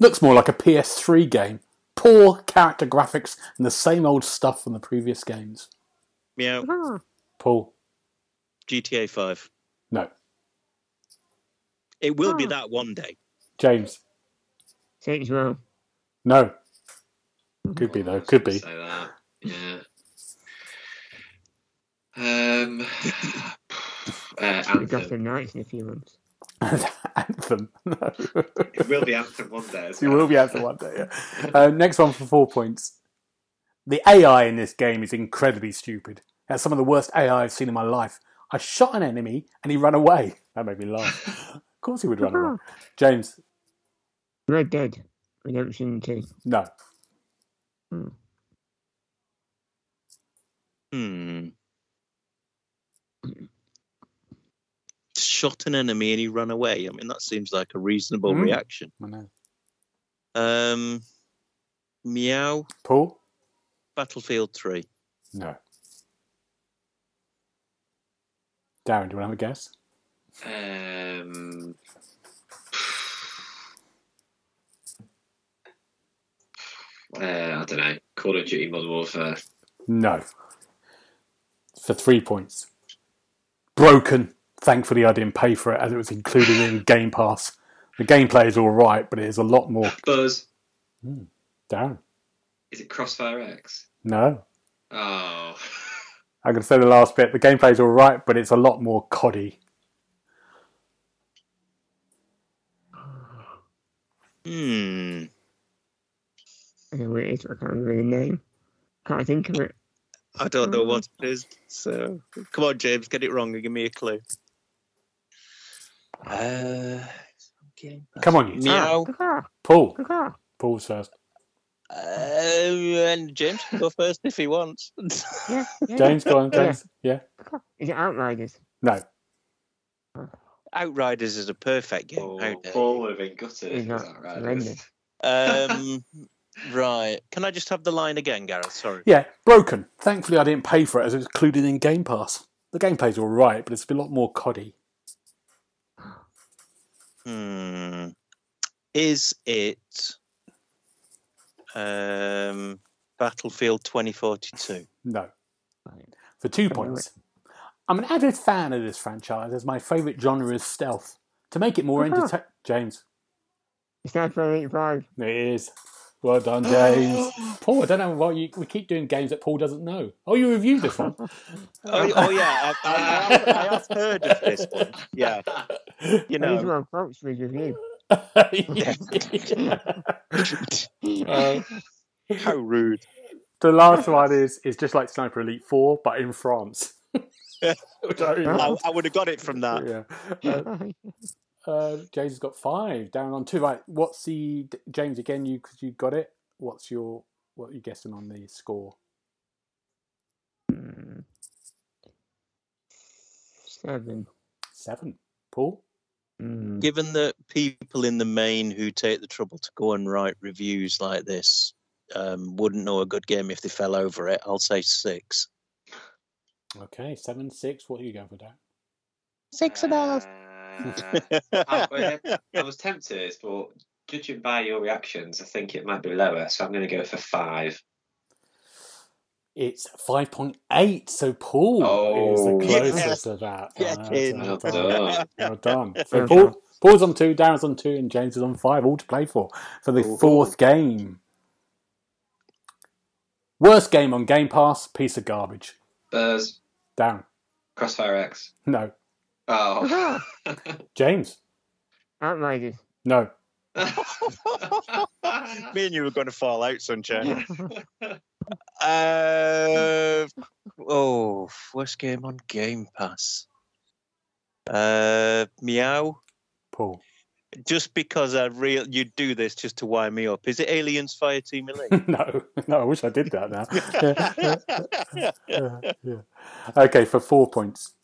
Looks more like a PS3 game. Poor character graphics and the same old stuff from the previous games. Meow. Ah, Paul, GTA 5. no. It will be Oh. that one day. James, Saints Row. no. Could be though. Could be. Say that. Yeah. Um. uh, The Anthem. Gotham Knights in a few months. Anthem. No. It will be Anthem one day. As You well. will be answered one day. Yeah. Uh, next one for four points. The AI in this game is incredibly stupid. That's some of the worst AI I've seen in my life. I shot an enemy and he ran away. That made me laugh. of course he would run away. James, Red Dead Redemption 2. no. Hmm. Shot an enemy and he ran away. I mean, that seems like a reasonable Hmm. reaction. I know. Um, Meow. Paul? Battlefield 3. No. Darren, do you want to have a guess? Um. Uh, I don't know. Call of Duty Modern Warfare. No. For three points. Broken. Thankfully, I didn't pay for it as it was included in Game Pass. The gameplay is all right, but it is a lot more. Buzz. Darren? Is it Crossfire X? No. Oh. I'm going to say the last bit. The gameplay is all right, but it's a lot more coddy. Hmm. I know what it is, I can't remember the name. Can't think of it. I don't know what it is. So, come on, James, get it wrong and give me a clue. Uh, Come on, you. Meow. Caw-caw, Paul. caw-caw. Paul's first. Uh, and James can go first if he wants. Yeah, yeah. James, go on, James. Yeah. Caw-caw. Is it Outriders? No. Outriders is a perfect game. Oh, Paul would have been gutted. It's not Outriders. Um, Right. Can I just have the line again, Gareth? Sorry. Yeah, broken. Thankfully, I didn't pay for it as it was included in Game Pass. The gameplay's all right, but it's a lot more coddy. Hmm. Is it um, Battlefield 2042? No. For two points. I'm an avid fan of this franchise as my favourite genre is stealth. To make it more Uh-huh. entertaining, James, It's not for 85. it is. Well done, James. Paul, I don't know why you, we keep doing games that Paul doesn't know. Oh, you reviewed this one. Oh, oh yeah, I, I, I, have, I have heard of this one. Yeah, you These know. were quotes with review. Uh, How rude. the last one is is just like Sniper Elite Four, but in France. Which I really I. I would have got it from that. Yeah. Uh, uh, James has got five, down on two. Right, what's the James again? You because you got it. What's your what are you guessing on the score? Hmm. Seven. Seven. Paul. Hmm. Given that people in the main who take the trouble to go and write reviews like this um, wouldn't know a good game if they fell over it, I'll say six. Okay, seven six. What are you going for, Dan? Six and a half. Uh, I, I was tempted, but judging by your reactions, I think it might be lower. So I'm going to go for five. It's five point eight. So Paul is Oh. the Yes. closest to that. Get Uh, in. well Well done. done. Well done. So Paul. Paul's on two, Darren's on two, and James is on five. All to play for for the Ooh. fourth game. Worst game on Game Pass. Piece of garbage. Spurs, Down. Crossfire X. No. Oh. James. Outriders. No. Me and you were going to fall out, sunshine. Uh, oh, worst game on Game Pass. Uh, meow. Paul. Just because I real you do this just to wind me up. Is it Aliens Fireteam Elite? no. No. I wish I did that now. Yeah, yeah. Okay, for four points.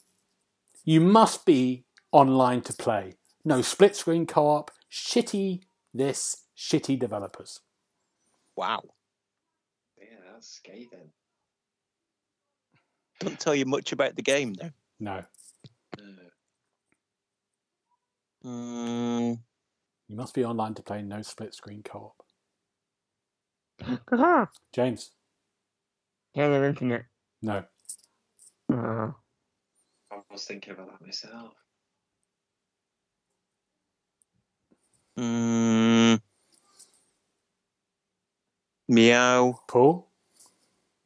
You must be online to play. No split screen co op. Shitty this, shitty developers. wow. yeah, that's scathing. Don't tell you much about the game though. No. No. Mm, You must be online to play no split screen co op. James. Halo Infinite. No. Oh. I was thinking about that myself. mm, meow. Paul.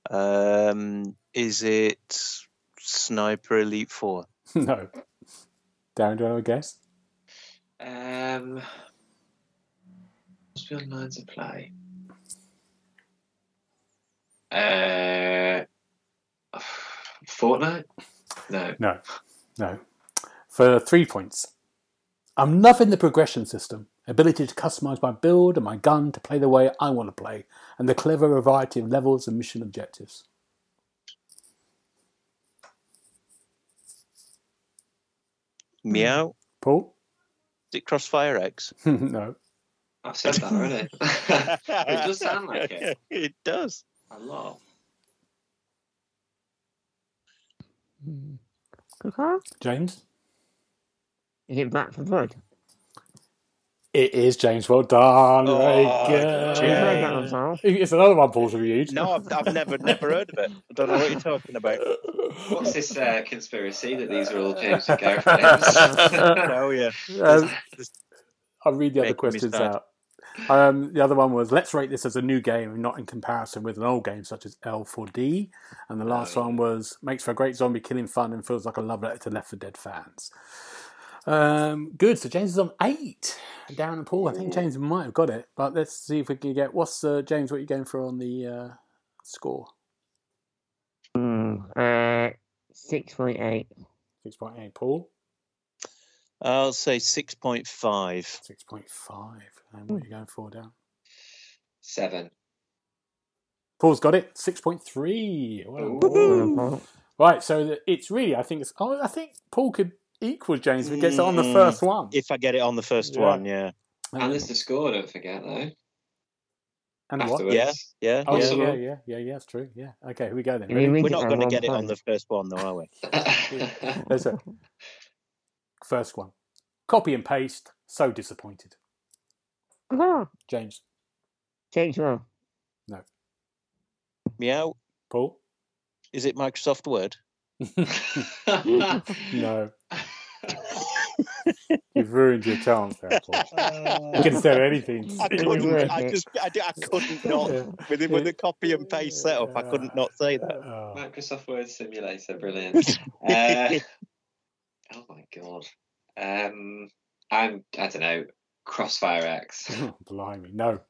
Um, is it Sniper Elite Four? no. Darren, do you want to guess? Um, must be online to play. Uh, Fortnite? No. No. No. For three points. I'm loving the progression system, ability to customize my build and my gun to play the way I want to play, and the clever variety of levels and mission objectives. Meow. Paul? Is it Crossfire X? no. I've said that already. it does sound like it. It does. A lot. Hmm. James? Is it Back for Blood? It is James. Well done. Very Oh, good. I've Yeah. heard that myself. It's another one Paul's reviewed. No, I've, I've never never heard of it. I don't know what you're talking about. What's this uh, conspiracy that these are all James and Gareth names? Oh yeah. Um, I'll read the other Making questions out. Um, the other one was let's rate this as a new game and not in comparison with an old game such as L4D. And the last Oh, one was makes for a great zombie killing fun and feels like a love letter to Left 4 Dead fans. Um, good. So James is on eight. Darren and Paul, I think James might have got it, but let's see if we can get. What's uh, James? What are you going for on the uh, score? Hmm. Uh, 6.8. Six point eight. Paul, I'll say six point five. six point five. And what are you going for, Dan? Seven. Paul's got it. Six point three. Well, Right, so the, it's really, I think it's. Oh, I think Paul could equal James if he gets it on the Mm. first one. If I get it on the first Yeah. one, yeah. And there's the score, don't forget, though. And what? afterwards. Yeah, yeah, Oh, yeah. yeah, yeah, yeah, yeah, yeah, that's true. Yeah. Okay, here we go then. Ready? we- We're not going to get it on the first one, though, are we? There's a first one. Copy and paste. So disappointed. Ah, James. Saints No. Meow. Paul? Is it Microsoft Word? no. You've ruined your chance there, Paul. You can say anything. I couldn't. I just. I, I couldn't not. Yeah. With the, with the copy and paste setup, I couldn't not say that. Oh. Microsoft Word Simulator, brilliant. Uh, oh my god. Um, I'm. I don't know. Crossfire X. Blimey. No.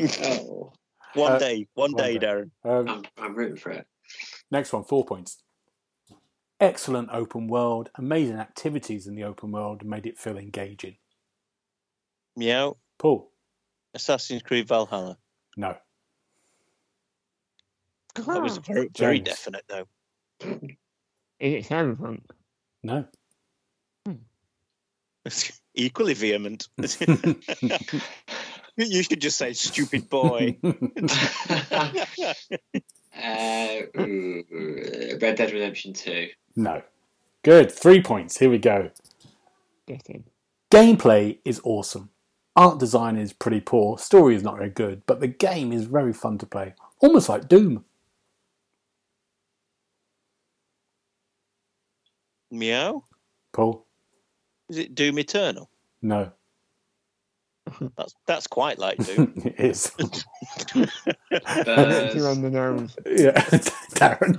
Oh, One Uh, day, one one day, day. Darren. Um, I'm. I'm rooting for it. Next one, four points. Excellent open world, amazing activities in the open world made it feel engaging. Meow. Paul, Assassin's Creed Valhalla. no. That was Ah, very, very definite, though. Is it Cyberpunk? No. Equally vehement. you should just say "stupid boy." Uh, Red Dead Redemption 2. no. Good. Three points. Here we go. Get. Gameplay is awesome. Art design is pretty poor. Story is not very good, but the game is very fun to play. Almost like Doom. Meow. Paul, Is it Doom Eternal? no. That's that's quite like Doom. it is. Too Buzz. on the nose. yeah, Darren.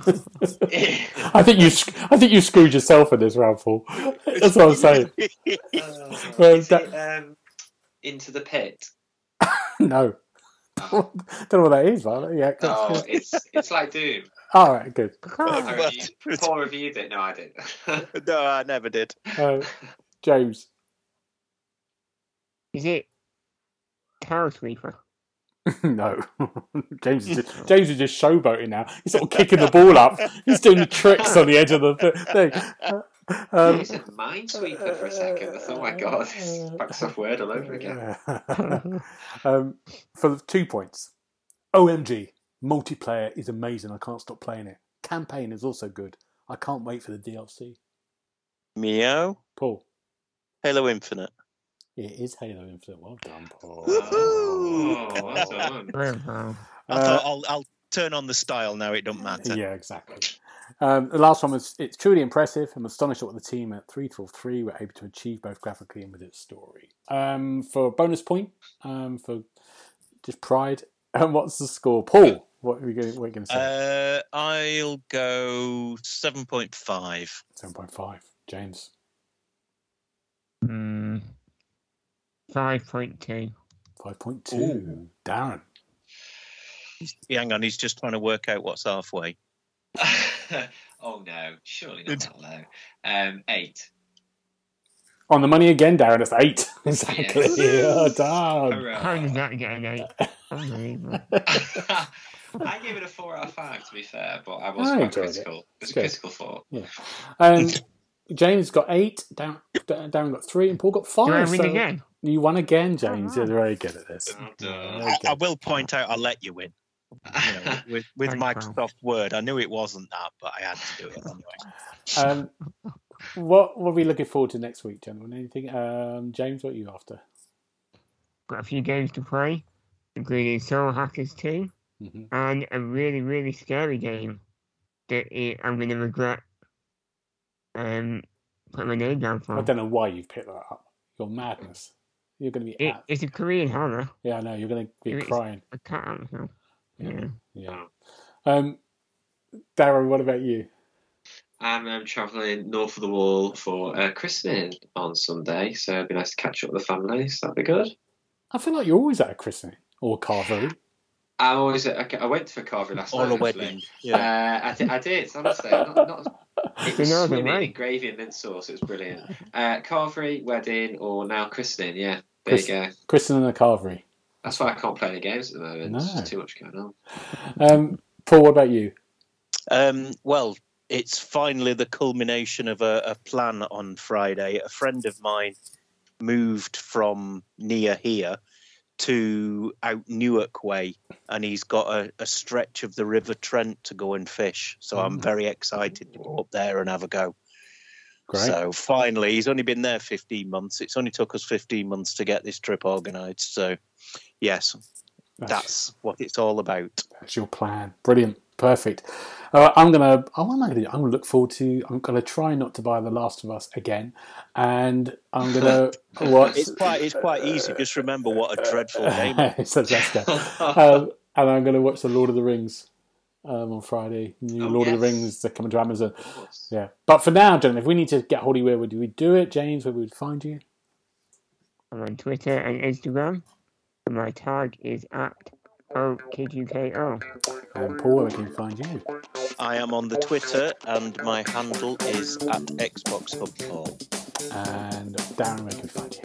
I think you. I think you screwed yourself in this round, Paul. That's what I'm saying. Oh, Well, is that- it, um, Into the Pit? No. Don't know what that is, but yeah. oh, it's it's like Doom. All right, good. I Well, reviewed, Paul reviewed it. No, I didn't. no, I never did. Uh, James. Is it Tower Sweeper? no. James is just, James is just showboating now. He's sort of kicking the ball up. He's doing the tricks on the edge of the thing. Um, you said Minesweeper for a second. I thought, oh my god, it's Microsoft Word all over again. um, for the two points, OMG, multiplayer is amazing. I can't stop playing it. Campaign is also good. I can't wait for the DLC. Meow. Paul, Halo Infinite. it is Halo Infinite. Well done, Paul. Oh, well done. Wow. I Uh, thought I'll I'll turn on the style now. It don't matter. Yeah, exactly. Um, the last one was it's truly impressive. I'm astonished at what the team at 312 were able to achieve both graphically and with its story. Um, for a bonus point, um, for just pride, and what's the score? Paul, what are you going, what are you going to say? Uh, I'll go seven point five. 7.5. James, Hmm. 5.2. 5.2. Darren, Hang on, he's just trying to work out what's halfway. oh no, surely not that low. Um, eight. on the money again, Darren. It's 8. exactly. Yes. Yeah, done. How did Hurrah. that get an 8? Unbelievable. I gave it a four out of five, to be fair, but I was I quite critical. It was It's a good. critical thought. And James got 8. Darren, Darren got 3. And Paul got 5. Do I so again? You won again, James. You're very good at this. Well I. I will point out. I'll let you win. You know, with with Thanks, Microsoft Word, I knew it wasn't that, but I had to do it anyway. Um, what what are we looking forward to next week, gentlemen? Anything? Um, James, what are you after? Got a few games to play, including Soul Hackers 2 hmm and a really, really scary game that I'm going to regret um, putting my name down for. I don't know why you've picked that up. Your madness. You're going to be. It, at, it's a Korean horror. yeah, I know. You're going to be It's- crying. I can't answer. Yeah. Yeah. Um, Darren, what about you? I'm um, travelling north of the wall for uh, christening on Sunday, so it'd be nice to catch up with the family. So that'd be good. I feel like you're always at a christening or carvery. I'm always. I I went for Carvery last Or night. a actually. wedding. Yeah. Uh, I, did, I did, honestly. Not, not, it was You know the swimming way. in gravy and mint sauce. It was brilliant. Uh, carvery, wedding, or now christening. Yeah, there Chris- you go. Christening and carvery. That's why I can't play any games at the moment. There's No. just too much going on. Um, Paul, what about you? Um, well, it's finally the culmination of a, a plan on Friday. A friend of mine moved from near here to out Newark way, and he's got a, a stretch of the River Trent to go and fish. So I'm Mm. very excited to go up there and have a go. Great. So finally, he's only been there 15 months. It's only took us 15 months to get this trip organised. So, yes, that's what it's all about. That's your plan. Brilliant. Perfect. Uh, I'm gonna. Oh, what am I gonna do? I'm gonna look forward to. I'm gonna try not to buy The Last of Us again, and I'm gonna watch. It's quite it's quite easy. Just remember what a dreadful game. it's a disaster. um, and I'm gonna watch The Lord of the Rings um, on Friday. New Oh, Lord of the. Rings. They're coming to Amazon. Yeah. But for now, gentlemen, if we need to get hold of you, where would we do it? James, where would we find you? I'm on Twitter and Instagram. My tag is at OKUKO. And Paul, where we can find you? I am on the Twitter, and my handle is at Xbox Hub 4. And Darren, where can we find you?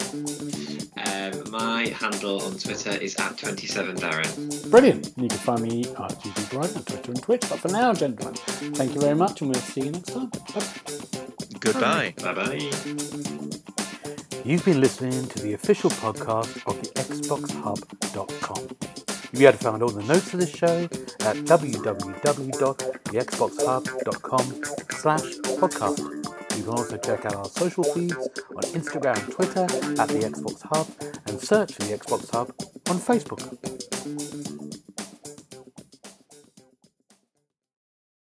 Um, my handle on Twitter is at 27darren. Brilliant. And you can find me at GB Bright on Twitter and Twitch. But for now, gentlemen, thank you very much, and we'll see you next time. Bye. Goodbye. Bye bye. You've been listening to the official podcast of the XboxHub.com. You'll be able to find all the notes of this show at www.thexboxhub.com slash podcast. You can also check out our social feeds on Instagram and Twitter at the Xbox Hub and search for the Xbox Hub on Facebook.